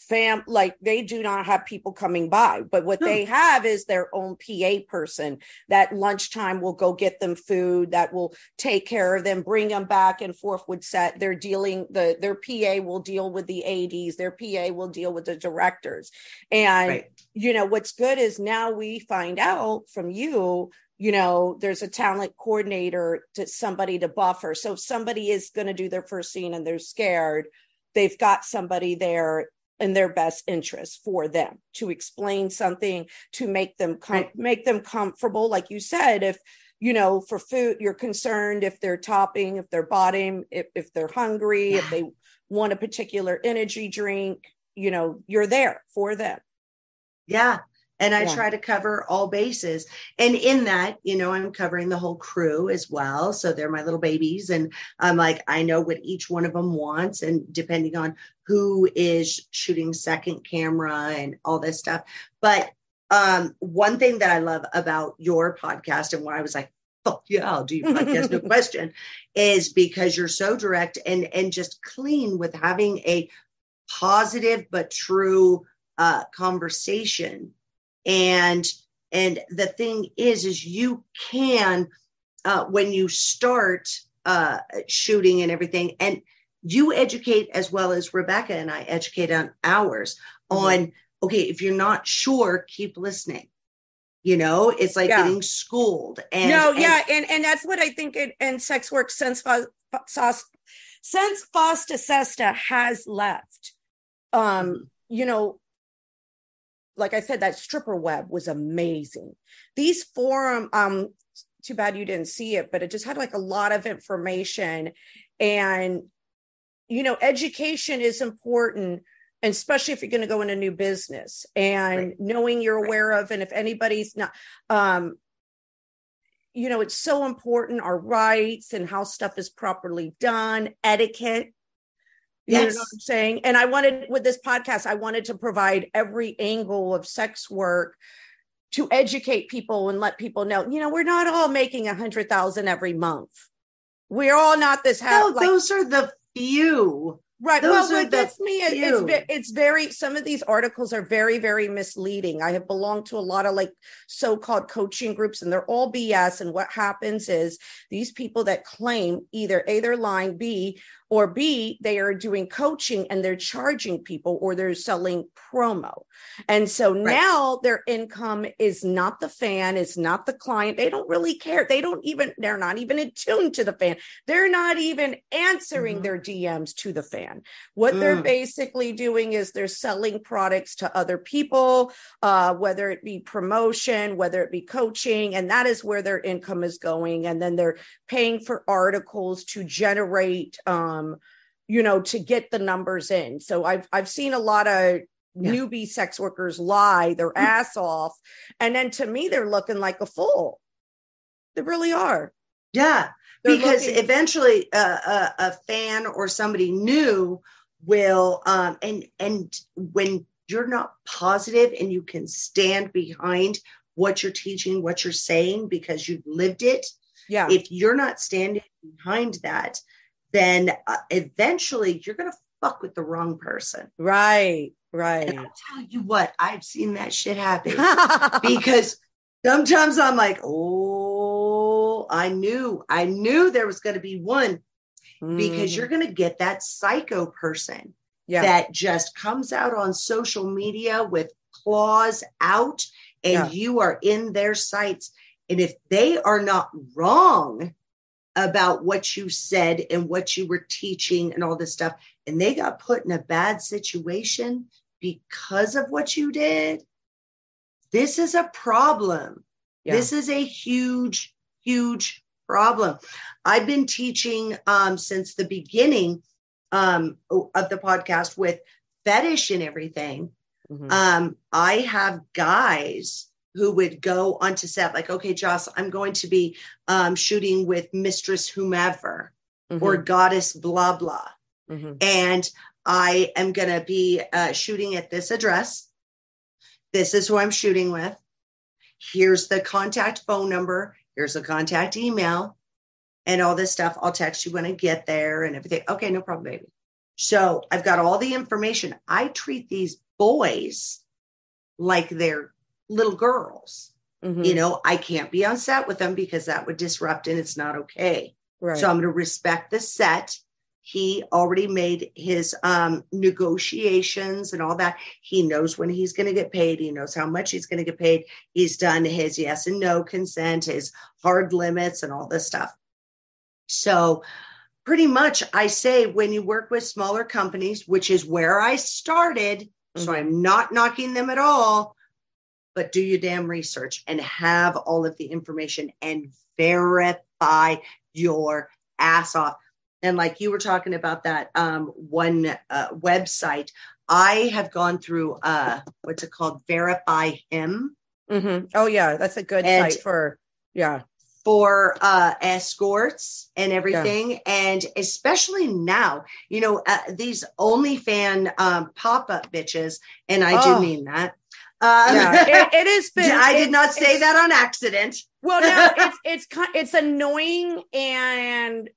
fam like they do not have people coming by. But what they have is their own pa person that lunchtime will go get them food that will take care of them bring them back and forth with set they're dealing the their pa will deal with the ads their pa will deal with the directors. And right. you know what's good is now we find out from you you know there's a talent coordinator to somebody to buffer so if somebody is going to do their first scene and they're scared they've got somebody there in their best interest for them to explain something to make them com- right. make them comfortable like you said if you know for food you're concerned if they're topping if they're bottom if, if they're hungry yeah. if they want a particular energy drink you know you're there for them yeah and I yeah. try to cover all bases. And in that, you know, I'm covering the whole crew as well. So they're my little babies. And I'm like, I know what each one of them wants. And depending on who is shooting second camera and all this stuff. But um, one thing that I love about your podcast and why I was like, oh yeah, I'll do your podcast, no question, is because you're so direct and and just clean with having a positive but true uh, conversation and and the thing is is you can uh, when you start uh, shooting and everything and you educate as well as rebecca and i educate on ours mm-hmm. on okay if you're not sure keep listening you know it's like yeah. getting schooled and no yeah and and that's what i think it and sex work since since FOSTA-SESTA has left um mm-hmm. you know like i said that StripperWeb was amazing these forum um too bad you didn't see it but it just had like a lot of information and you know education is important and especially if you're going to go in a new business and right. knowing you're aware right. of and if anybody's not um you know it's so important our rights and how stuff is properly done etiquette you yes. know what i'm saying and i wanted with this podcast i wanted to provide every angle of sex work to educate people and let people know you know we're not all making a hundred thousand every month we're all not this happy no, like, those are the few Right. Those well, that's me. It's, it's very, some of these articles are very, very misleading. I have belonged to a lot of like so called coaching groups and they're all BS. And what happens is these people that claim either A, they're lying, B, or B, they are doing coaching and they're charging people or they're selling promo. And so right. now their income is not the fan, it's not the client. They don't really care. They don't even, they're not even in tune to the fan. They're not even answering mm-hmm. their DMs to the fan. What mm. they're basically doing is they're selling products to other people, uh, whether it be promotion, whether it be coaching, and that is where their income is going. And then they're paying for articles to generate, um, um, you know, to get the numbers in. So I've I've seen a lot of yeah. newbie sex workers lie their mm-hmm. ass off, and then to me they're looking like a fool. They really are. Yeah, they're because looking- eventually uh, a, a fan or somebody new will um and and when you're not positive and you can stand behind what you're teaching what you're saying because you've lived it yeah if you're not standing behind that then uh, eventually you're going to fuck with the wrong person. Right, right. And I'll tell you what, I've seen that shit happen because sometimes I'm like, oh, I knew, I knew there was going to be one mm. because you're going to get that psycho person yeah. that just comes out on social media with claws out and yeah. you are in their sights. And if they are not wrong, about what you said and what you were teaching and all this stuff. And they got put in a bad situation because of what you did. This is a problem. Yeah. This is a huge, huge problem. I've been teaching um, since the beginning um, of the podcast with fetish and everything. Mm-hmm. Um, I have guys who would go onto set like okay joss i'm going to be um, shooting with mistress whomever mm-hmm. or goddess blah blah. Mm-hmm. and i am going to be uh, shooting at this address. This is who i'm shooting with. Here's the contact phone number. Here's the contact email and all this stuff. I'll text you when i get there and everything. Okay no problem baby. So i've got all the information. I treat these boys like they're little girls. Mm-hmm. You know, I can't be on set with them because that would disrupt and it's not okay. Right. So I'm going to respect the set. He already made his um, negotiations and all that. He knows when he's going to get paid. He knows how much he's going to get paid. He's done his yes and no consent, his hard limits, and all this stuff. So, pretty much, I say when you work with smaller companies, which is where I started, mm-hmm. so I'm not knocking them at all but do your damn research and have all of the information and verify your ass off. And like you were talking about that um, one uh, website, I have gone through uh, what's it called? Verify Him. Mm-hmm. Oh yeah, that's a good and site for yeah for uh, escorts and everything. Yeah. And especially now, you know, uh, these OnlyFan um, pop up bitches, and I oh. do mean that. Um, yeah, it, it is. Been, I did not say that on accident. Well, now it's it's it's annoying and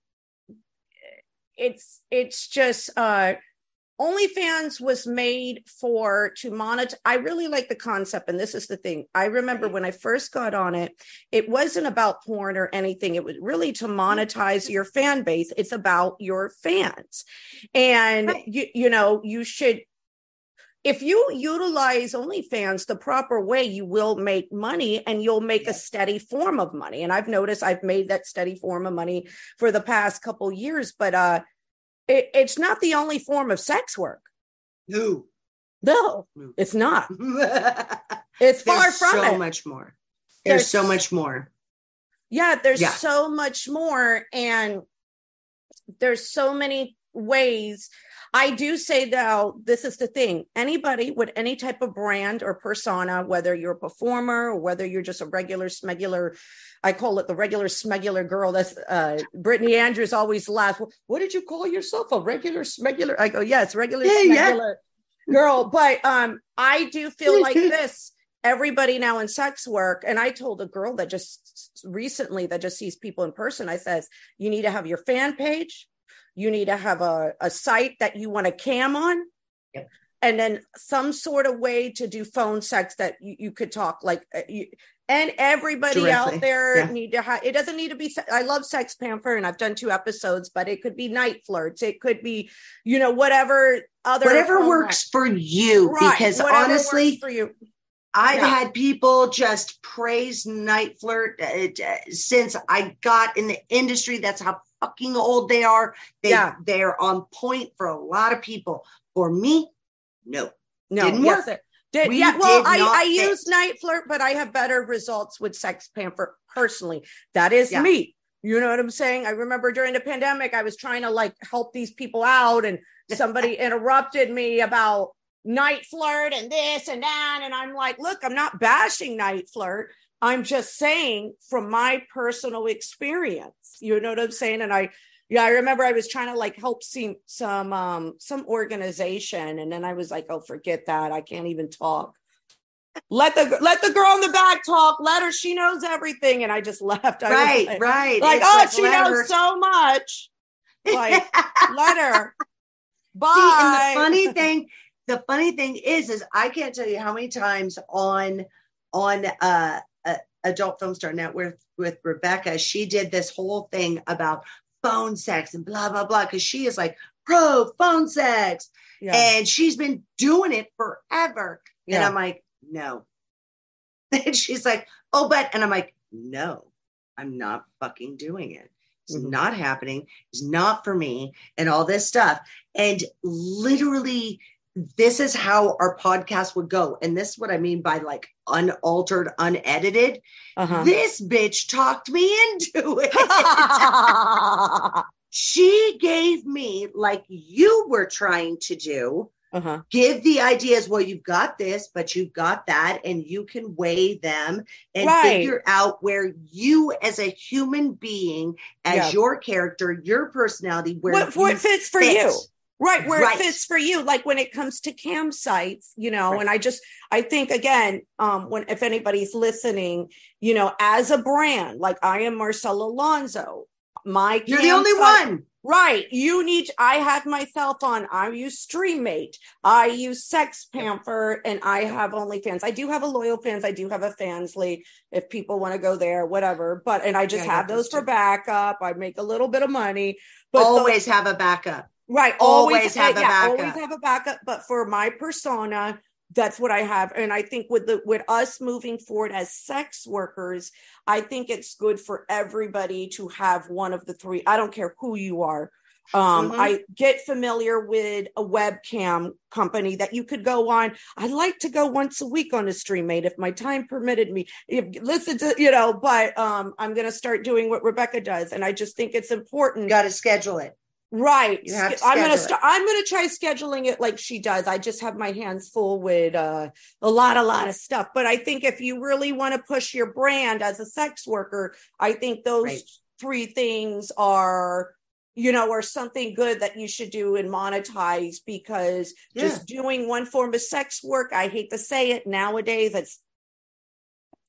it's it's just uh OnlyFans was made for to monitor. I really like the concept, and this is the thing. I remember when I first got on it, it wasn't about porn or anything. It was really to monetize your fan base. It's about your fans, and you you know you should if you utilize OnlyFans the proper way, you will make money and you'll make a steady form of money. And I've noticed I've made that steady form of money for the past couple years, but uh, it, it's not the only form of sex work. No, no, it's not. it's far from it. there's from so it. much more. There's, There's- so much more. Yeah, there's Yeah. so much more, and there's so many ways. I do say though, this is the thing. Anybody with any type of brand or persona, whether you're a performer or whether you're just a regular smegular, I call it the regular smegular girl. That's uh Brittany Andrews always laughs. What did you call yourself? A regular smegular? I go, yes, regular Yeah, yeah. smegular girl. But um, I do feel like this. Everybody now in sex work, and I told a girl that just recently that just sees people in person. I says, you need to have your fan page, you need to have a, a site that you want to cam on, Yep. and then some sort of way to do phone sex that you, you could talk like uh, you, and everybody Directly, out there yeah. need to have it doesn't need to be i love SextPanther and i've done two episodes but it could be NiteFlirts it could be you know whatever other Whatever works for you, Right, because whatever honestly, for you I've Yeah. had people just praise night flirt uh, since I got in the industry. That's how fucking old they are. They Yeah. they're on point for a lot of people. For me, no. no Didn't yes, work. it did We yeah well i i fit. use NiteFlirt but i have better results with SextPanther personally that is Yeah. me you know what i'm saying i remember during the pandemic i was trying to like help these people out and somebody interrupted me about NiteFlirt and this and that and i'm like look i'm not bashing NiteFlirt i'm just saying from my personal experience you know what i'm saying? And i yeah i remember i was trying to like help see some um some organization and then i was like oh forget that. I can't even talk. Let the let the girl in the back talk. Let her she knows everything. And i just left. I right, like, right. like It's oh she knows her- so much. Like let her. Bye See, and the funny thing, the funny thing is, is I can't tell you how many times on on uh Adult Film Star Network with Rebecca, she did this whole thing about phone sex and blah blah blah because she is like pro phone sex yeah. and she's been doing it forever. And I'm like, no. And she's like, oh, but and I'm like, no, I'm not fucking doing it. It's Mhm. not happening. It's not for me and all this stuff. And literally, this is how our podcast would go. And this is what I mean by like unaltered, unedited. uh-huh. This bitch talked me into it. she gave me, like you were trying to do, uh-huh. give the ideas. Well, you've got this, but you've got that, and you can weigh them and Right. figure out where you, as a human being, as Yeah. your character, your personality, where what, what fits for fit. you right where Right. it fits for you like when it comes to campsites you know Right. and i just i think again um when if anybody's listening you know as a brand like i am marcella alonso my You're the only one. Right. You need, I have myself on, I use Streamate, I use SextPanther, and I have OnlyFans. I do have a LoyalFans. I do have a Fansly if people want to go there, whatever. But, and I just Yeah, have those for backup. I make a little bit of money. But the- Always have a backup. Right. Always Always, have a yeah, backup. Always have a backup. But for my persona, that's what I have. And I think with the with us moving forward as sex workers, I think it's good for everybody to have one of the three. I don't care who you are. Um, Mhm. I get familiar with a webcam company that you could go on. I'd like to go once a week on a Streamate if my time permitted me. If listen to, you know, but um, I'm gonna start doing what Rebecca does. And I just think it's important got to schedule it. Right. You have to I'm gonna schedule st- I'm gonna try scheduling it like she does. I just have my hands full with uh, a lot, a lot of stuff. But I think if you really want to push your brand as a sex worker, I think those Right. three things are, you know, are something good that you should do and monetize because Yeah. just doing one form of sex work, I hate to say it nowadays, it's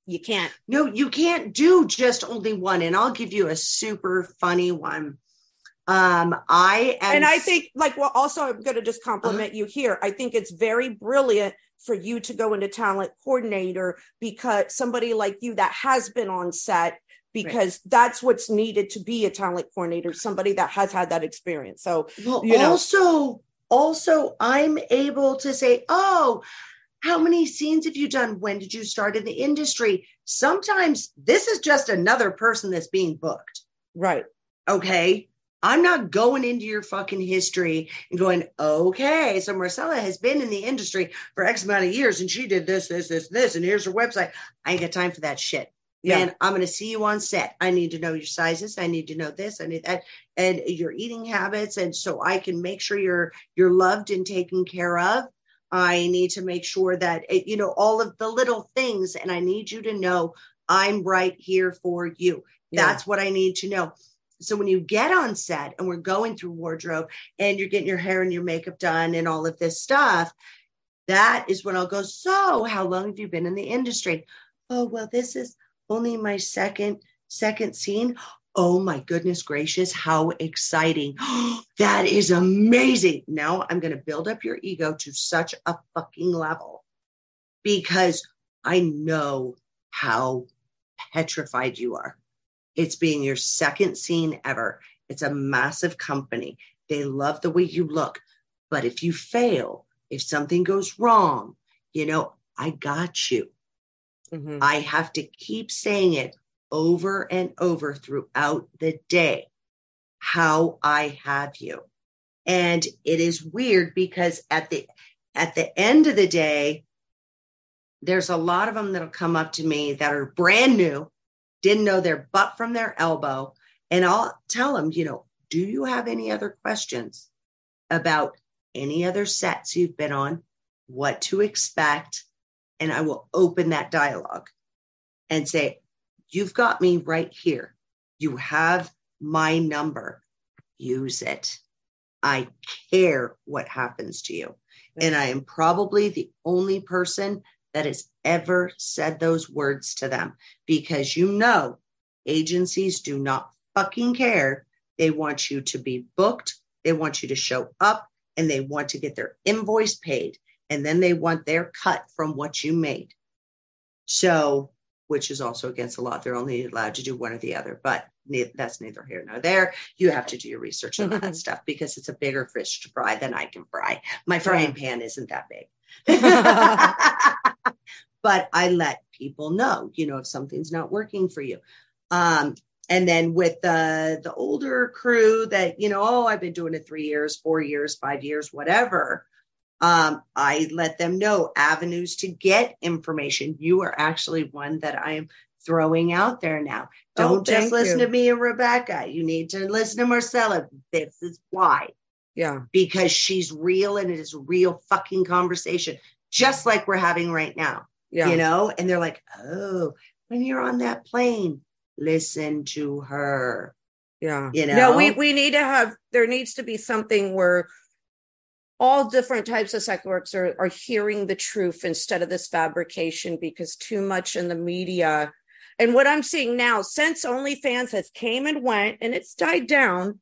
you can't. No, you can't do just only one. And I'll give you a super funny one. Um, I am and I think, like, well, also, I'm going to just compliment Uh-huh. you here. I think it's very brilliant for you to go into talent coordinator because somebody like you that has been on set, because that's what's needed to be a talent coordinator, somebody that has had that experience. So, well, you know. also also I'm able to say, oh, how many scenes have you done? When did you start in the industry? Sometimes this is just another person that's being booked. Right. Okay. I'm not going into your fucking history and going, okay, so Marcella has been in the industry for X amount of years and she did this, this, this, this, and here's her website. I ain't got time for that shit. Yeah. Man, I'm going to see you on set. I need to know your sizes. I need to know this. I need that, and your eating habits, and so I can make sure you're you're loved and taken care of. I need to make sure that it, you know all of the little things, and I need you to know I'm right here for you. Yeah. That's what I need to know. So when you get on set and we're going through wardrobe and you're getting your hair and your makeup done and all of this stuff, that is when I'll go, So, how long have you been in the industry? Oh, well, this is only my second second scene. Oh my goodness gracious, how exciting. that is amazing. Now I'm going to build up your ego to such a fucking level because I know how petrified you are. It's being your second scene ever. It's a massive company. They love the way you look. But if you fail, if something goes wrong, you know, I got you. Mm-hmm. I have to keep saying it over and over throughout the day how I have you. And it is weird because at the at the end of the day, there's a lot of them that'll come up to me that are brand new didn't know their butt from their elbow. And I'll tell them, you know, do you have any other questions about any other sets you've been on, what to expect? And I will open that dialogue and say, You've got me right here. You have my number. Use it. I care what happens to you. And I am probably the only person that has ever said those words to them because you know agencies do not fucking care. They want you to be booked, they want you to show up, and they want to get their invoice paid. And then they want their cut from what you made. So, which is also against the law. They're only allowed to do one or the other, but that's neither here nor there. You have to do your research on that stuff because it's a bigger fish to fry than I can fry. My frying pan isn't that big. but I let people know, you know, if something's not working for you. Um, and then with the the older crew that you know, oh, I've been doing it three years, four years, five years, whatever. Um, I let them know avenues to get information. You are actually one that I am throwing out there now. Oh, Don't oh, just listen you. to me and Rebecca. You need to listen to Marcella. This is why. Yeah. Because she's real and it is a real fucking conversation, just like we're having right now. Yeah. You know, and they're like, oh, when you're on that plane, listen to her. Yeah. You know, no, we, we need to have, there needs to be something where all different types of sex workers are, are hearing the truth instead of this fabrication because too much in the media. And what I'm seeing now, since OnlyFans has came and went and it's died down,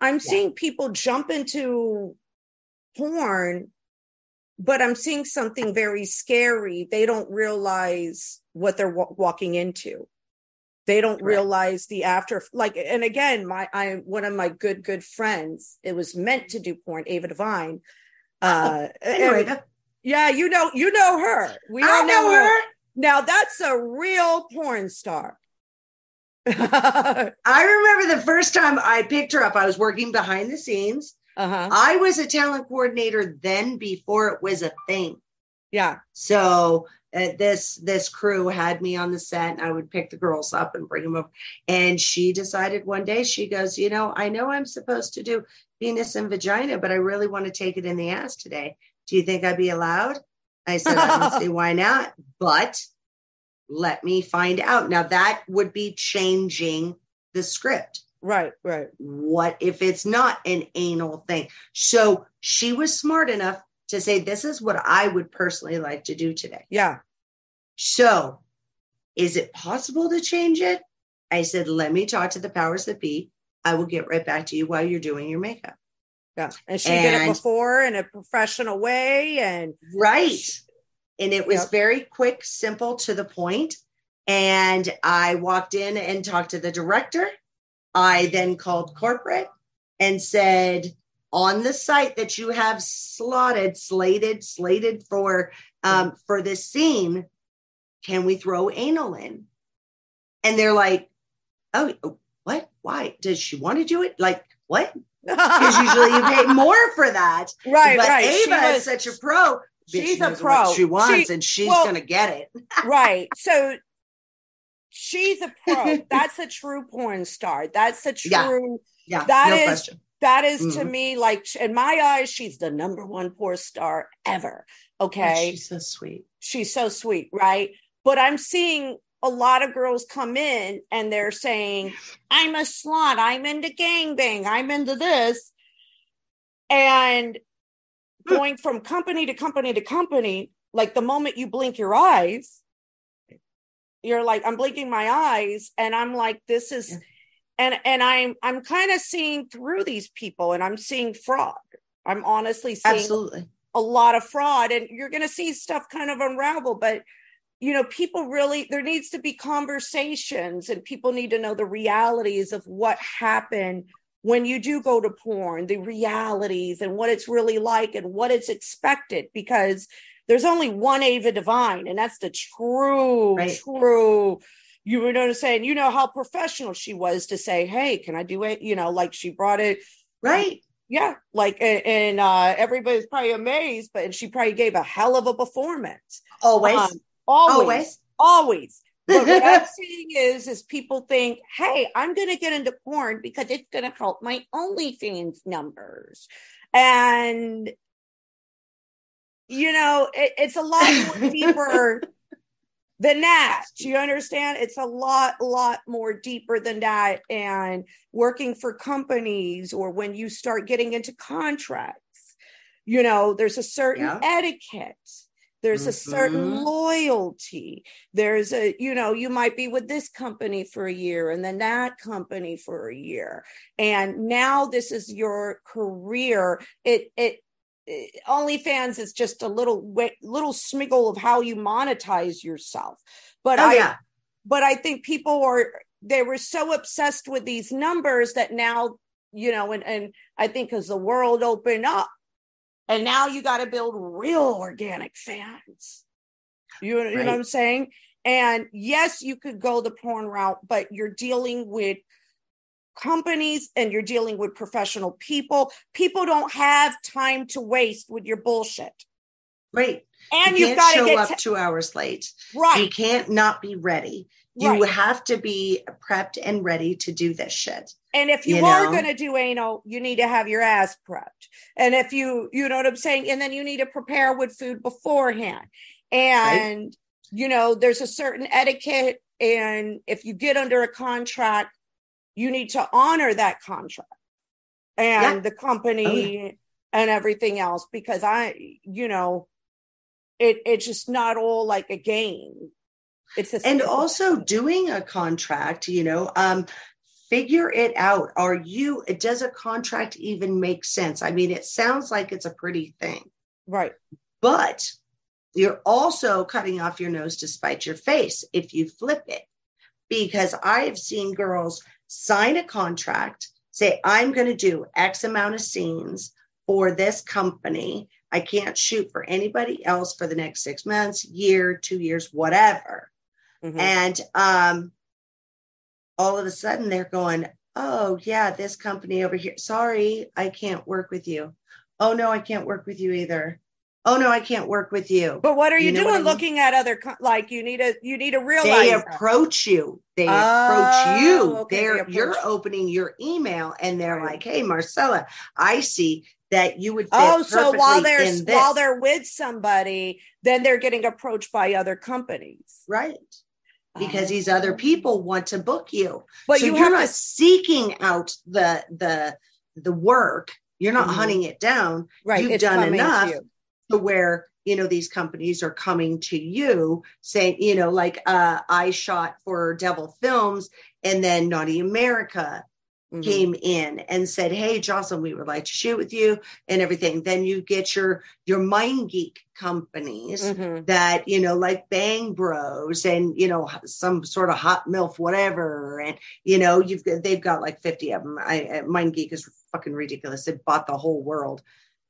I'm yeah. seeing people jump into porn, but I'm seeing something very scary. They don't realize what they're w- walking into. They don't right. realize the after like and again, my I one of my good good friends, it was meant to do porn, Ava Devine. Uh oh, and, yeah, you know, you know her. We all know, know her. her. Now that's a real porn star. I remember the first time I picked her up, I was working behind the scenes. Uh-huh. I was a talent coordinator then before it was a thing. Yeah. So uh, this this crew had me on the set and I would pick the girls up and bring them up. And she decided one day, she goes, You know, I know I'm supposed to do penis and vagina, but I really want to take it in the ass today. Do you think I'd be allowed? I said, I don't see why not. But let me find out. Now that would be changing the script. Right, right. What if it's not an anal thing? So she was smart enough to say, This is what I would personally like to do today. Yeah. So is it possible to change it? I said, Let me talk to the powers that be. I will get right back to you while you're doing your makeup. Yeah. And she and, did it before in a professional way. And right. And it was yep. very quick, simple, to the point. And I walked in and talked to the director. I then called corporate and said, on the site that you have slotted, slated, slated for um, for this scene, can we throw anal in? And they're like, oh, what? Why? Does she want to do it? Like, what? Because usually you pay more for that. Right, but right. Ava was, is such a pro. She's a pro. she wants, she, and she's well, gonna get it. right. So she's a pro. That's a true porn star. That's a true. Yeah. yeah that no is, question. That is mm-hmm. to me like in my eyes, she's the number one porn star ever. Okay. Oh, she's so sweet. She's so sweet, right? But I'm seeing a lot of girls come in and they're saying, I'm a slut, I'm into gangbang, I'm into this. And hmm. going from company to company to company, like the moment you blink your eyes, you're like, I'm blinking my eyes, and I'm like, this is yeah. and and I'm I'm kind of seeing through these people and I'm seeing fraud. I'm honestly seeing absolutely a lot of fraud, and you're gonna see stuff kind of unravel, but you know, people really, there needs to be conversations and people need to know the realities of what happened when you do go to porn, the realities and what it's really like and what it's expected because there's only one Ava Devine, and that's the true, right. true. You were noticing, saying, you know how professional she was to say, Hey, can I do it? You know, like she brought it. Right. Yeah. Like, and, uh, everybody's probably amazed, but she probably gave a hell of a performance. Always. Um, Always. Always. always. But what I'm seeing is, is people think, hey, I'm going to get into porn because it's going to help my OnlyFans numbers. And, you know, it, it's a lot more deeper than that. Do you understand? It's a lot, lot more deeper than that. And working for companies or when you start getting into contracts, you know, there's a certain yeah. etiquette there's mm-hmm. a certain mm-hmm. loyalty there's a you know you might be with this company for a year and then that company for a year and now this is your career it it Uh, OnlyFans is just a little little smiggle of how you monetize yourself. But oh, I, yeah. but I think people are they were so obsessed with these numbers that now you know, and and I think as the world opened up, and now you got to build real organic fans. You, you know what I'm saying? And yes, you could go the porn route, but you're dealing with companies and you're dealing with professional people. People don't have time to waste with your bullshit. Right. And you have got to show up two hours late. Right. You can't not be ready. You right. have to be prepped and ready to do this shit. And if you, you are going to do anal, you need to have your ass prepped. And if you, you know what I'm saying? And then you need to prepare with food beforehand. And, right. you know, there's a certain etiquette. And if you get under a contract, you need to honor that contract and yeah. the company oh, yeah. and everything else because I, you know, it it's just not all like a game. It's a, and also doing a contract you know um figure it out. Are you does a contract even make sense? I mean it sounds like it's a pretty thing. Right. But you're also cutting off your nose to spite your face if you flip it. Because i have seen girls sign a contract say i'm going to do x amount of scenes for this company i can't shoot for anybody else for the next six months year two years whatever Mm-hmm. And um, all of a sudden they're going, oh, yeah, this company over here. Sorry, I can't work with you. Oh, no, I can't work with you either. Oh no, I can't work with you. But what are you, you know doing? I mean? Looking at other co- like you need a you need a real they approach that. you. They oh, approach you. Okay, they're they approach you're you. opening your email and they're right. like, "Hey, Marcella, I see that you would oh so while they're while they're with somebody then they're getting approached by other companies right because these other oh. people want to book you. But so you are not to... seeking out the the the work. You're not mm-hmm. hunting it down. Right. You've it's done enough to, to, where you know these companies are coming to you saying, you know, like uh, I shot for Devil Films and then Naughty America mm-hmm. came in and said, "Hey, Joclyn, we would like to shoot with you and everything." Then you get your your MindGeek companies mm-hmm. that you know, like Bang Bros and you know some sort of hot milf, whatever, and you know you've they've got like fifty of them. I MindGeek is fucking ridiculous. They bought the whole world.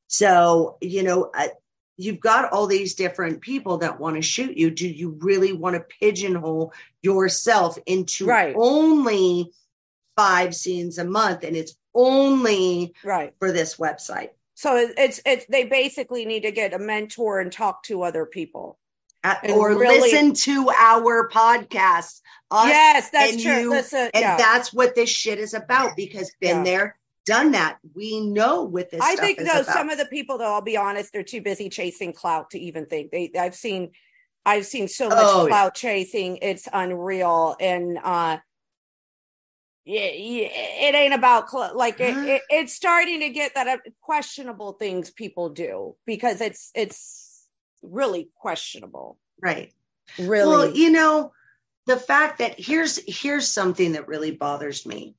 So you know. Uh, you've got all these different people that want to shoot you. Do you really want to pigeonhole yourself into right. only five scenes a month? And it's only right. for this website. So it's it's they basically need to get a mentor and talk to other people. Or really, listen to our podcast. Yes that's true. you, listen, and that's what this shit is about because been yeah. there done that we know what this i think though about. some of the people though i'll be honest they're too busy chasing clout to even think. They i've seen i've seen so much oh, clout yeah. chasing it's unreal. And uh yeah, it ain't about cl- like it, it, it's starting to get that uh, questionable things people do because it's it's really questionable. Right. Really. Well you know the fact that here's here's something that really bothers me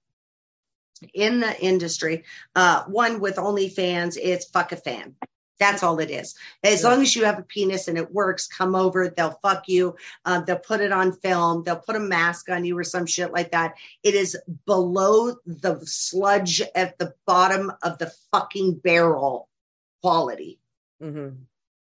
in the industry uh one with onlyfans it's fuck a fan that's all it is. As long as you have a penis and it works, come over. They'll fuck you. Uh, they'll put it on film. They'll put a mask on you or some shit like that. It is below the sludge at the bottom of the fucking barrel quality. Mm-hmm.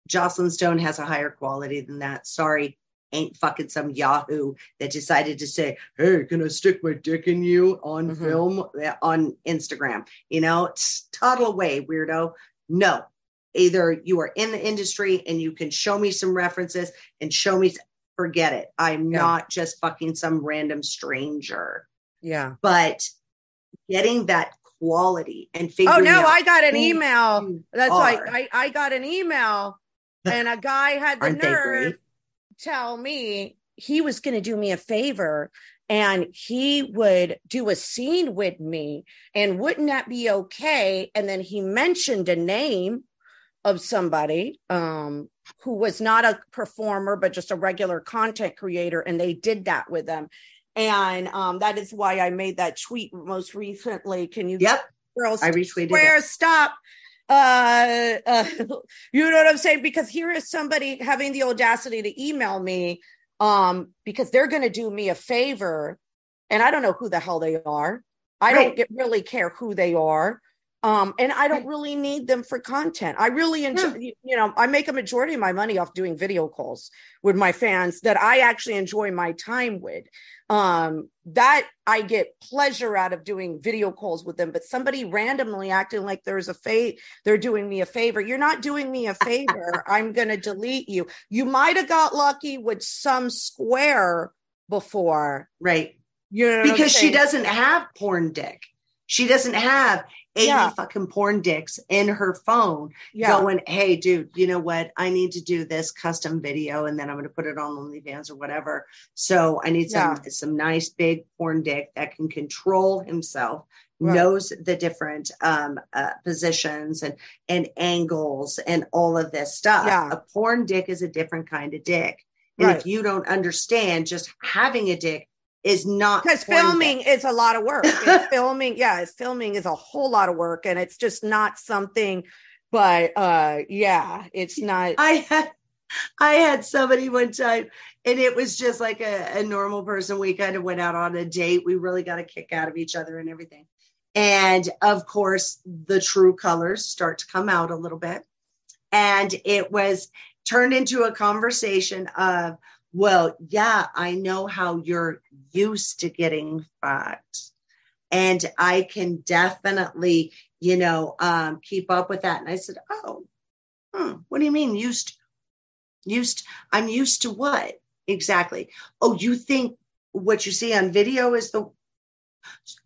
Joclyn Stone has a higher quality than that. Sorry, ain't fucking some Yahoo that decided to say, "Hey, can I stick my dick in you on mm-hmm. film on Instagram?" You know, toddle away, weirdo. No, either you are in the industry and you can show me some references and show me forget it i'm yeah. not just fucking some random stranger yeah but getting that quality and figuring oh no i got an email that's like I, I got an email and a guy had the nerve tell me he was going to do me a favor and he would do a scene with me and wouldn't that be okay? And then he mentioned a name of somebody um, who was not a performer but just a regular content creator and they did that with them and um, that is why i made that tweet most recently. Can you yep. girls i retweeted where stop uh, uh, you know what i'm saying because here is somebody having the audacity to email me um, because they're going to do me a favor and i don't know who the hell they are i right. don't get, really care who they are um, and I don't really need them for content. I really enjoy, yeah. you know, I make a majority of my money off doing video calls with my fans that I actually enjoy my time with. Um, that I get pleasure out of doing video calls with them, but somebody randomly acting like there's a fate, they're doing me a favor. You're not doing me a favor. I'm going to delete you. You might have got lucky with some square before. Right. You know because she doesn't have porn dick. She doesn't have 80 yeah. fucking porn dicks in her phone yeah. going, Hey, dude, you know what? I need to do this custom video and then I'm going to put it on OnlyFans or whatever. So I need some, yeah. some nice big porn dick that can control himself, right. knows the different um, uh, positions and, and angles and all of this stuff. A porn dick is a different kind of dick. And right. if you don't understand just having a dick is not because filming is a lot of work. filming, yeah, it's filming is a whole lot of work, and it's just not something. But uh, yeah, it's not. I had I had somebody one time, and it was just like a, a normal person. We kind of went out on a date. We really got a kick out of each other and everything. And of course, the true colors start to come out a little bit. And it was turned into a conversation of, well, yeah, I know how you're used to getting fucked. And I can definitely, you know, um, keep up with that. And I said, Oh, hmm, what do you mean used? Used, I'm used to what exactly? Oh, you think what you see on video is the,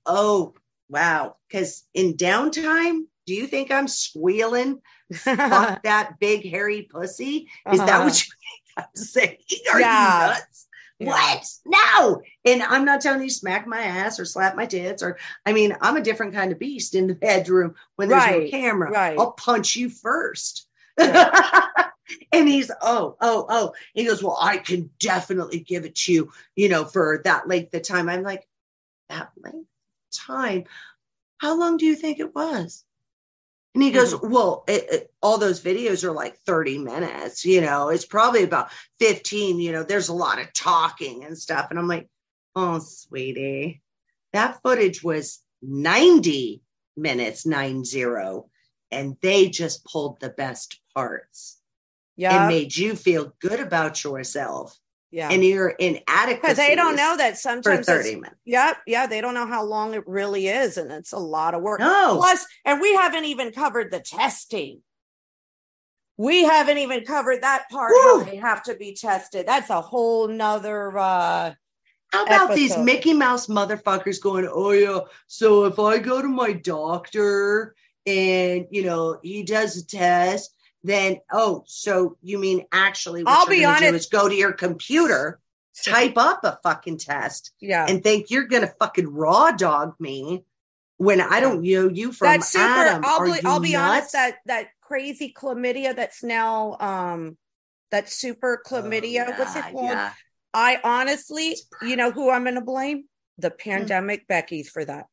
oh, wow. Because in downtime, do you think I'm squealing? Fuck that big hairy pussy? Is uh-huh. that what you saying, Are yeah. you nuts? Yeah. What? No. And I'm not telling you smack my ass or slap my tits or I mean, I'm a different kind of beast in the bedroom when there's right. no camera. Right. I'll punch you first. Yeah. and he's oh, oh, oh. He goes, Well, I can definitely give it to you, you know, for that length of time. I'm like, that length of time. How long do you think it was? And he goes, mm-hmm. Well, it, it, all those videos are like 30 minutes, you know, it's probably about 15. You know, there's a lot of talking and stuff. And I'm like, Oh, sweetie, that footage was 90 minutes, nine zero. And they just pulled the best parts. Yeah. And made you feel good about yourself yeah. And you're inadequate. Because they don't know that sometimes. For 30 minutes. Yep. Yeah. They don't know how long it really is. And it's a lot of work. No. Plus, and we haven't even covered the testing. We haven't even covered that part Woo. how they have to be tested. That's a whole nother uh how about episode. these Mickey Mouse motherfuckers going, oh yeah, so if I go to my doctor and you know he does a test then oh, so you mean actually what I'll be honest. is go to your computer, type up a fucking test, yeah, and think you're gonna fucking raw dog me when I don't know you from that's super, Adam. I'll be, I'll be honest that that crazy chlamydia that's now um that super chlamydia. Oh, yeah, what's it called? Yeah. I honestly, you know who I'm going to blame? The hmm. pandemic mm. Becky's for that.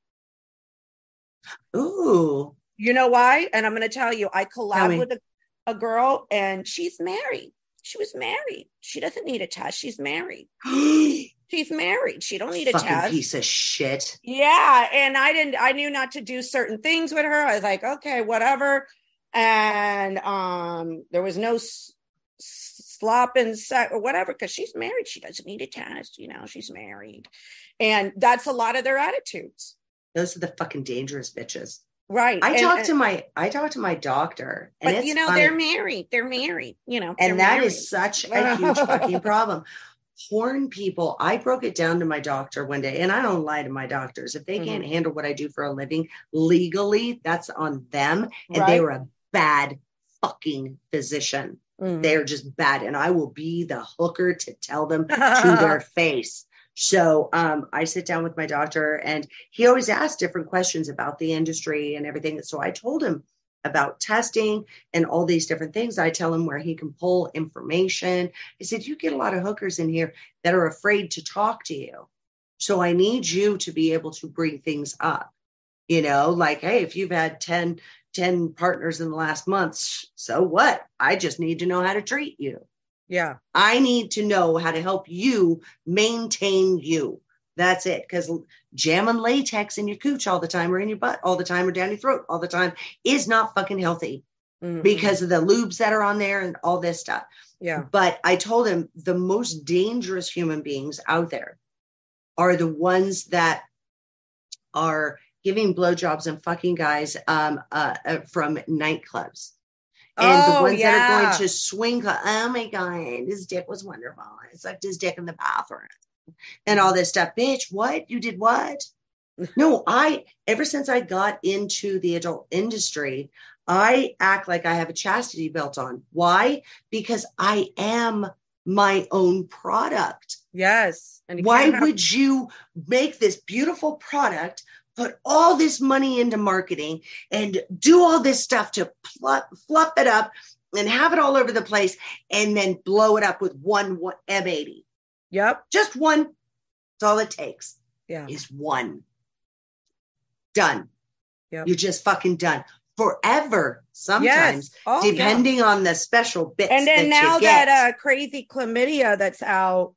Ooh. You know why? And I'm going to tell you, I collabed with a a girl and she's married. She was married. She doesn't need a test. She's married. she's married. She don't need a Fucking test. Piece of shit. Yeah, and I didn't. I knew not to do certain things with her. I was like, okay, whatever. And um, there was no s- slop and sex or whatever because she's married. She doesn't need a test. You know, she's married, and that's a lot of their attitudes. Those are the fucking dangerous bitches. Right. I talked to my I talked to my doctor. but you know, funny. they're married. They're married, you know. And that married. is such a huge fucking problem. Porn people, I broke it down to my doctor one day, and I don't lie to my doctors. If they mm-hmm. can't handle what I do for a living legally, that's on them. And right. they were a bad fucking physician. Mm-hmm. They're just bad. And I will be the hooker to tell them to their face. So um, I sit down with my doctor, and he always asks different questions about the industry and everything. So I told him about testing and all these different things. I tell him where he can pull information. I said, You get a lot of hookers in here that are afraid to talk to you. So I need you to be able to bring things up. You know, like, hey, if you've had 10, 10 partners in the last month, so what? I just need to know how to treat you. Yeah. I need to know how to help you maintain you. That's it. Because jamming latex in your cooch all the time or in your butt all the time or down your throat all the time is not fucking healthy mm-hmm. because of the lubes that are on there and all this stuff. Yeah. But I told him the most dangerous human beings out there are the ones that are giving blowjobs and fucking guys um, uh, uh, from nightclubs and oh, the ones yeah. that are going to swing. Oh my god, his dick was wonderful. I sucked his dick in the bathroom, and all this stuff. Bitch, what you did? What? no, I. Ever since I got into the adult industry, I act like I have a chastity belt on. Why? Because I am my own product. Yes. And Why have- would you make this beautiful product put all this money into marketing and do all this stuff to fluff, fluff it up and have it all over the place and then blow it up with one M80. Yep. Just one. That's all it takes. Yeah. Is one. Done. Yep. You're just fucking done. Forever, sometimes, yes. oh, depending yeah. on the special bits. And then that now that uh, crazy chlamydia that's out,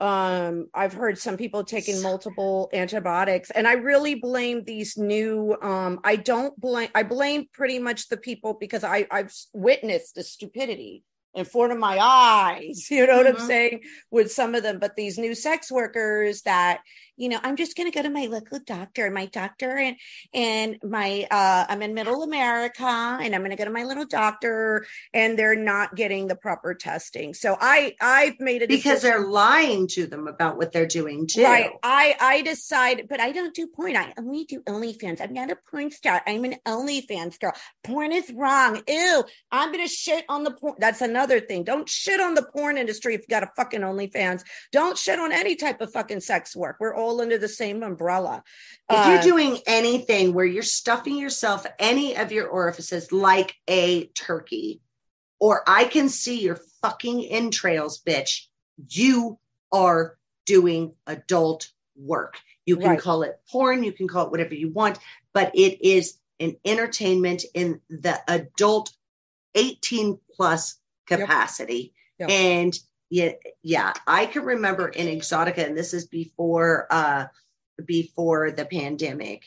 um i've heard some people taking multiple antibiotics and i really blame these new um i don't blame i blame pretty much the people because i i've witnessed the stupidity in front of my eyes you know what mm-hmm. i'm saying with some of them but these new sex workers that you know, I'm just going to go to my local doctor, and my doctor, and and my uh, I'm in Middle America, and I'm going to go to my little doctor, and they're not getting the proper testing. So I I've made it because they're lying to them about what they're doing too. Right. I I decided, but I don't do porn. I only do OnlyFans. I'm not a porn star. I'm an OnlyFans girl. Porn is wrong. Ew. I'm going to shit on the porn. That's another thing. Don't shit on the porn industry if you got a fucking OnlyFans. Don't shit on any type of fucking sex work. We're all all under the same umbrella. If uh, you're doing anything where you're stuffing yourself any of your orifices like a turkey, or I can see your fucking entrails, bitch, you are doing adult work. You can Right. call it porn, you can call it whatever you want, but it is an entertainment in the adult 18 plus Yep. capacity. Yep. And yeah, yeah, I can remember in Exxxotica, and this is before uh before the pandemic.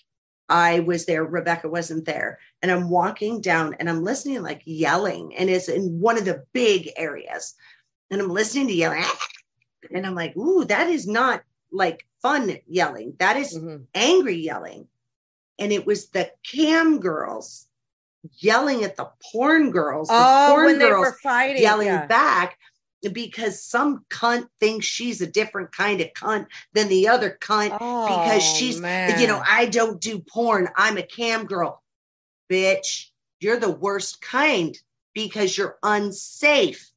I was there, Rebecca wasn't there, and I'm walking down and I'm listening like yelling, and it's in one of the big areas. And I'm listening to yelling, and I'm like, ooh, that is not like fun yelling. That is Mhm. angry yelling. And it was the cam girls yelling at the porn girls. The Oh, porn when they girls were fighting, yelling yeah. back because some cunt thinks she's a different kind of cunt than the other cunt because Oh, she's, man. you know, I don't do porn. I'm a cam girl. Bitch, you're the worst kind because you're unsafe.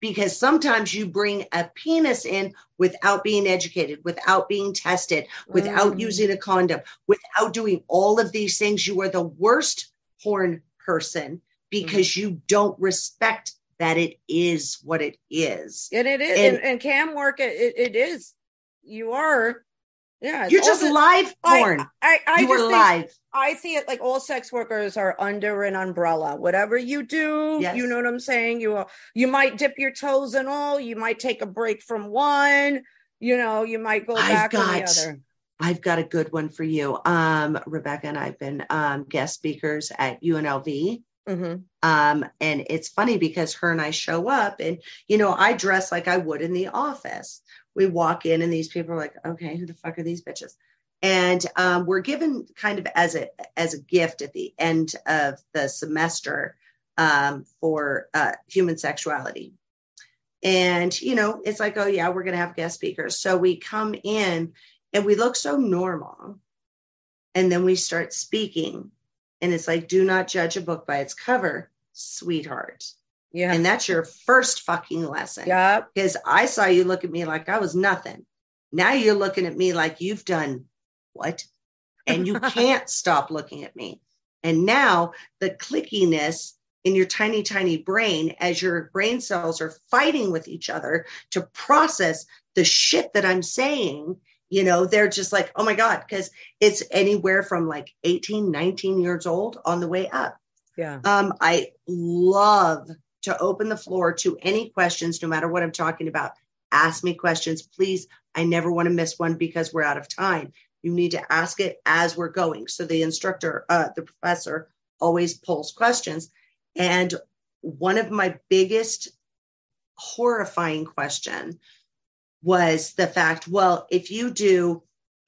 Because sometimes you bring a penis in without being educated, without being tested, without Mm. using a condom, without doing all of these things. You are the worst porn person because Mm. you don't respect that it is what it is. and it is and- and, and cam work it, it, it is you are yeah You're just the- live I- porn. I, I, you just are live. I see it like all sex workers are under an umbrella. Whatever you do, Yes. you know what I'm saying. You you might dip your toes in all. You might take a break from one. You know, you might go back on the got- other. I've got a good one for you. Um, Rebecca and I've been um, guest speakers at UNLV. hmm Um, and it's funny because her and I show up and, you know, I dress like I would in the office. We walk in and these people are like, okay, who the fuck are these bitches? And um, we're given kind of as a as a gift at the end of the semester um, for uh, human sexuality. And, you know, it's like, oh, yeah, we're going to have guest speakers. So we come in and we look so normal. And then we start speaking. And it's like, do not judge a book by its cover, sweetheart. Yeah. And that's your first fucking lesson. yeah. Because I saw you look at me like I was nothing. Now you're looking at me like you've done what? And you can't stop looking at me. And now the clickiness in your tiny, tiny brain as your brain cells are fighting with each other to process the shit that I'm saying, you know, they're just like, oh my God, because it's anywhere from like 18, 19 years old on the way up. Yeah. Um, I love to open the floor to any questions, no matter what I'm talking about. Ask me questions, please. I never want to miss one because we're out of time. You need to ask it as we're going. So the instructor, uh, the professor, always pulls questions. And one of my biggest horrifying question was the fact, well, if you do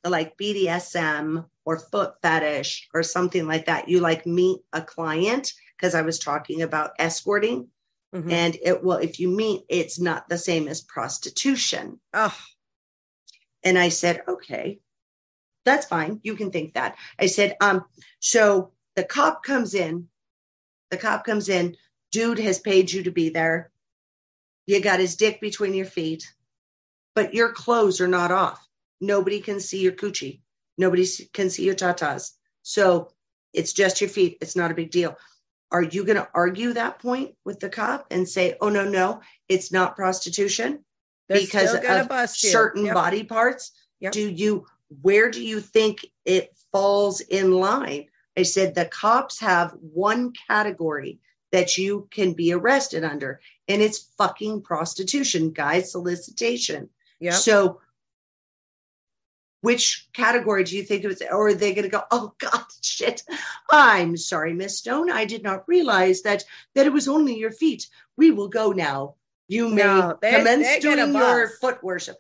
like BDSM or foot fetish or something like that, you like meet a client because I was talking about escorting. Mhm. And it well, if you meet, it's not the same as prostitution. Oh, And I said, okay, that's fine. You can think that. I said, um, so the cop comes in, the cop comes in, dude has paid you to be there. You got his dick between your feet, but your clothes are not off. Nobody can see your coochie. Nobody can see your tatas. So it's just your feet. It's not a big deal. Are you going to argue that point with the cop and say, oh, no, no, it's not prostitution? they're because of certain Yep. body parts Yep. do you where do you think it falls in line i said the cops have one category that you can be arrested under and it's fucking prostitution guys solicitation Yep. so which category do you think it was or are they going to go oh god shit i'm sorry miss stone. I did not realize that that it was only your feet. We will go now. You may No, they- commence they doing your foot worship.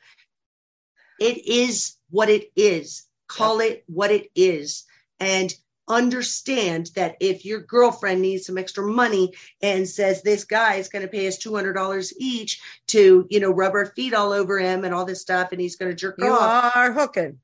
It is what it is. Call it what it is. And understand that if your girlfriend needs some extra money and says this guy is going to pay us $200 each to you know rub her feet all over him and all this stuff and he's going to jerk you off are hooking.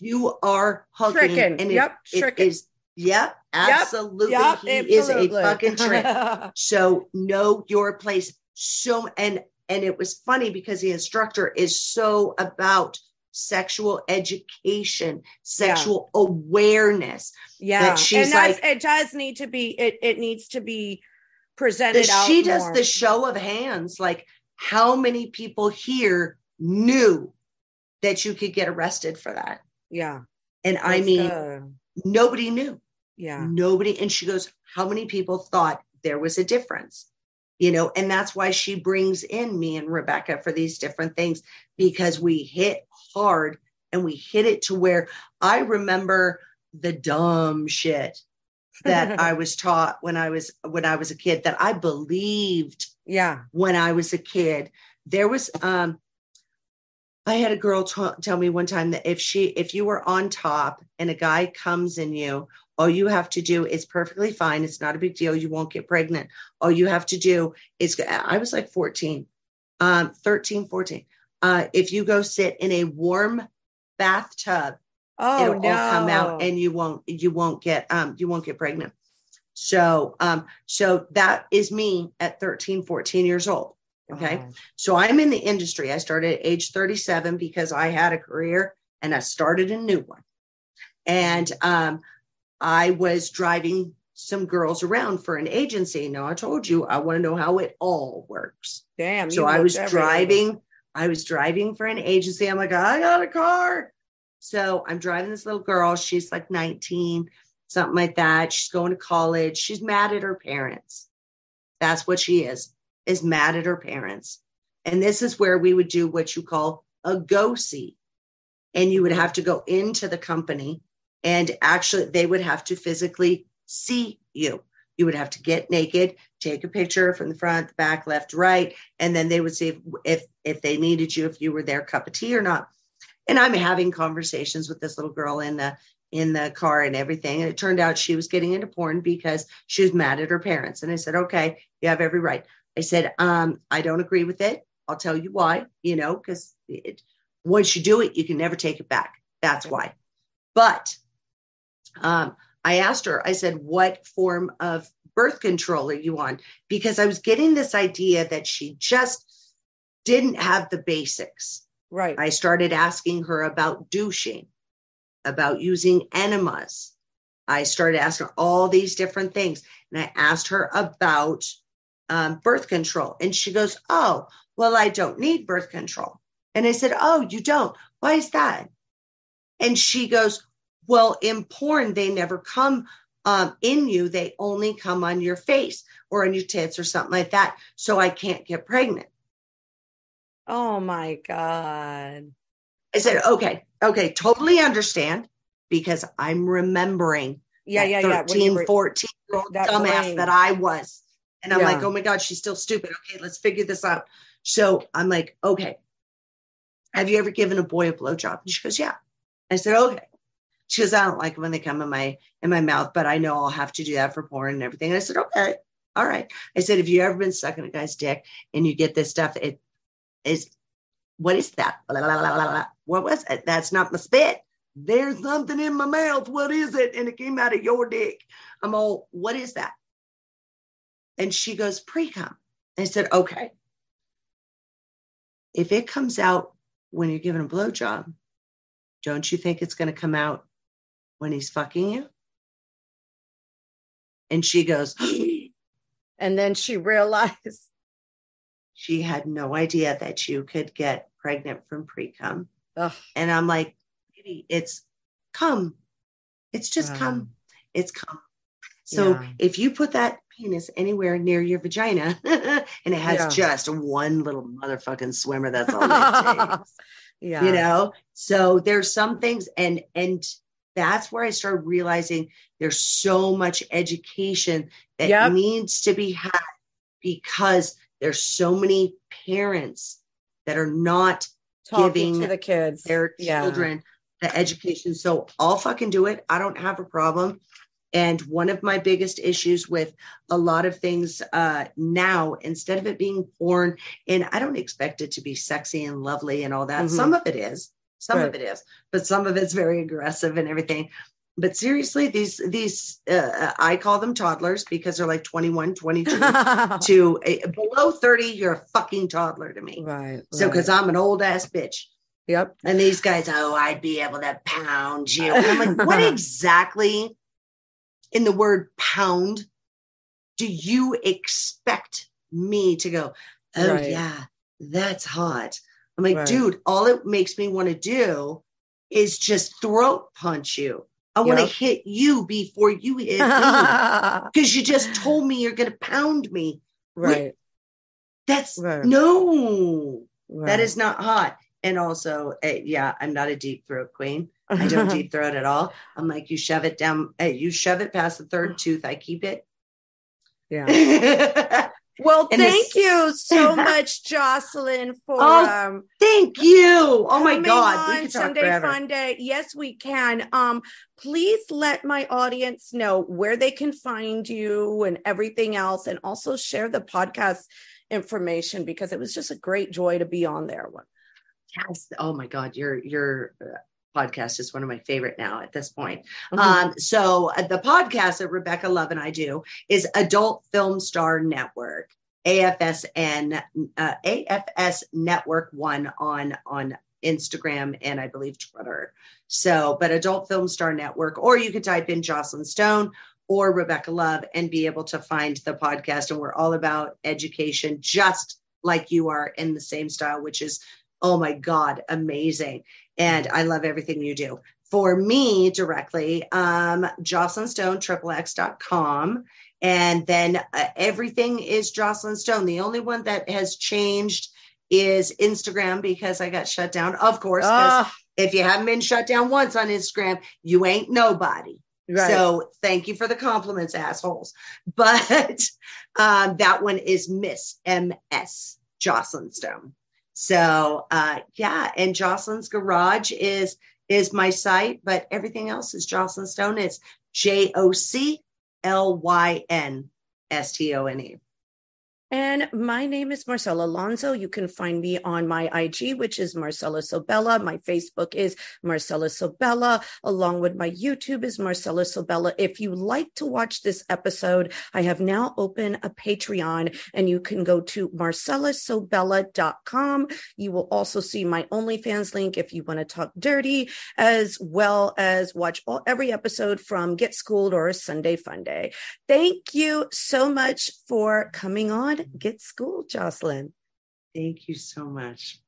you are hooking Tricking. and Yep, it, it tricking. is yep absolutely Yep, he is a fucking trick so know your place so and and it was funny because the instructor is so about sexual education sexual awareness yeah. that she's and that's, like- it does need to be it, it needs to be presented out she does more. the show of hands like how many people here knew that you could get arrested for that Yeah. And I mean, nobody knew. Yeah. Nobody. And she goes, How many people thought there was a difference? You know, and that's why she brings in me and Rebecca for these different things because we hit hard and we hit it to where I remember the dumb shit that I was taught when I was when I was a kid that I believed yeah. when I was a kid. There was um I had a girl t- tell me one time that if she if you were on top and a guy comes in you all you have to do is perfectly fine it's not a big deal you won't get pregnant all you have to do is I was like 14 um 13 14 uh if you go sit in a warm bathtub oh it'll no. all come out and you won't you won't get um you won't get pregnant so um so that is me at 13 14 years old Okay. So I'm in the industry. I started at age 37 because I had a career and I started a new one. And um, I was driving some girls around for an agency. Now I told you I want to know how it all works. Damn. So I was driving. I was driving for an agency. I'm like, I got a car. So I'm driving this little girl. She's like 19, something like that. She's going to college. She's mad at her parents. That's what she is is mad at her parents. And this is where we would do what you call a go see. And you would have to go into the company and actually they would have to physically see you. You would have to get naked, take a picture from the front, the back, left, right, and then they would see if, if if they needed you, if you were their cup of tea or not. And I'm having conversations with this little girl in the in the car and everything. And it turned out she was getting into porn because she was mad at her parents. And I said, okay, you have every right. I said, um, I don't agree with it. I'll tell you why, you know, because once you do it, you can never take it back. That's why. But um, I asked her, I said, what form of birth control are you on? Because I was getting this idea that she just didn't have the basics. Right. I started asking her about douching, about using enemas. I started asking her all these different things. And I asked her about um, birth control. And she goes, Oh, well, I don't need birth control. And I said, Oh, you don't? Why is that? And she goes, Well, in porn, they never come um, in you, they only come on your face or on your tits or something like that. So I can't get pregnant. Oh my God. I said, Okay, okay, totally understand because I'm remembering yeah, yeah, 13, yeah. 14 year old dumbass brain. that I was. And I'm yeah. like, oh my God, she's still stupid. Okay, let's figure this out. So I'm like, okay, have you ever given a boy a blowjob? And she goes, yeah. I said, okay. She goes, I don't like when they come in my in my mouth, but I know I'll have to do that for porn and everything. And I said, okay, all right. I said, have you ever been sucking a guy's dick and you get this stuff? It is what is that? What was it? That's not my spit. There's something in my mouth. What is it? And it came out of your dick. I'm all, what is that? And she goes, pre cum. I said, okay. If it comes out when you're giving a blowjob, don't you think it's going to come out when he's fucking you? And she goes, and then she realized she had no idea that you could get pregnant from pre cum. And I'm like, it's come. It's just wow. come. It's come. So yeah. if you put that penis anywhere near your vagina and it has yeah. just one little motherfucking swimmer, that's all it takes. yeah. You know? So there's some things and and that's where I started realizing there's so much education that yep. needs to be had because there's so many parents that are not Talking giving to the kids their children yeah. the education. So I'll fucking do it. I don't have a problem. And one of my biggest issues with a lot of things uh, now, instead of it being porn, and I don't expect it to be sexy and lovely and all that. Mm-hmm. Some of it is, some right. of it is, but some of it's very aggressive and everything. But seriously, these these uh, I call them toddlers because they're like 21, 22 to a, below 30, you're a fucking toddler to me. Right. So because right. I'm an old ass bitch. Yep. And these guys, oh, I'd be able to pound you. And I'm like, what exactly in the word pound do you expect me to go, oh, right. yeah, that's hot? I'm like, right. dude, all it makes me want to do is just throat punch you. I want to hit you before you hit me because you just told me you're going to pound me. Right. That's right. no, right. that is not hot. And also, uh, yeah, I'm not a deep throat queen. I don't deep throat at all. I'm like, you shove it down, uh, you shove it past the third tooth. I keep it. Yeah. Well, and thank you so much, Joclyn, for oh, um, thank you. Oh my God, we can Sunday forever. Fun Day. Yes, we can. Um, please let my audience know where they can find you and everything else, and also share the podcast information because it was just a great joy to be on there. Yes. Oh my God, your your uh, podcast is one of my favorite now at this point. Mm-hmm. Um, so uh, the podcast that Rebecca Love and I do is Adult Film Star Network. AFSN uh, AFS Network One on on Instagram and I believe Twitter. So, but Adult Film Star Network, or you could type in Joclyn Stone or Rebecca Love and be able to find the podcast. And we're all about education, just like you are in the same style, which is oh my God, amazing. And I love everything you do. For me directly, um, Joclyn Stone, triple And then uh, everything is Joclyn Stone. The only one that has changed is Instagram because I got shut down. Of course, if you haven't been shut down once on Instagram, you ain't nobody. Right. So thank you for the compliments, assholes. But um, that one is Miss MS Joclyn Stone. So uh, yeah, and Joclyn's Garage is is my site, but everything else is Joclyn Stone. It's J O C L Y N S T O N E. And my name is Marcella Alonso. You can find me on my IG, which is Marcella Sobella. My Facebook is Marcella Sobella, along with my YouTube is Marcella Sobella. If you like to watch this episode, I have now opened a Patreon and you can go to marcellasobella.com. You will also see my OnlyFans link if you want to talk dirty, as well as watch all, every episode from Get Schooled or Sunday Fun Day. Thank you so much for coming on Get school, Joclyn. Thank you so much.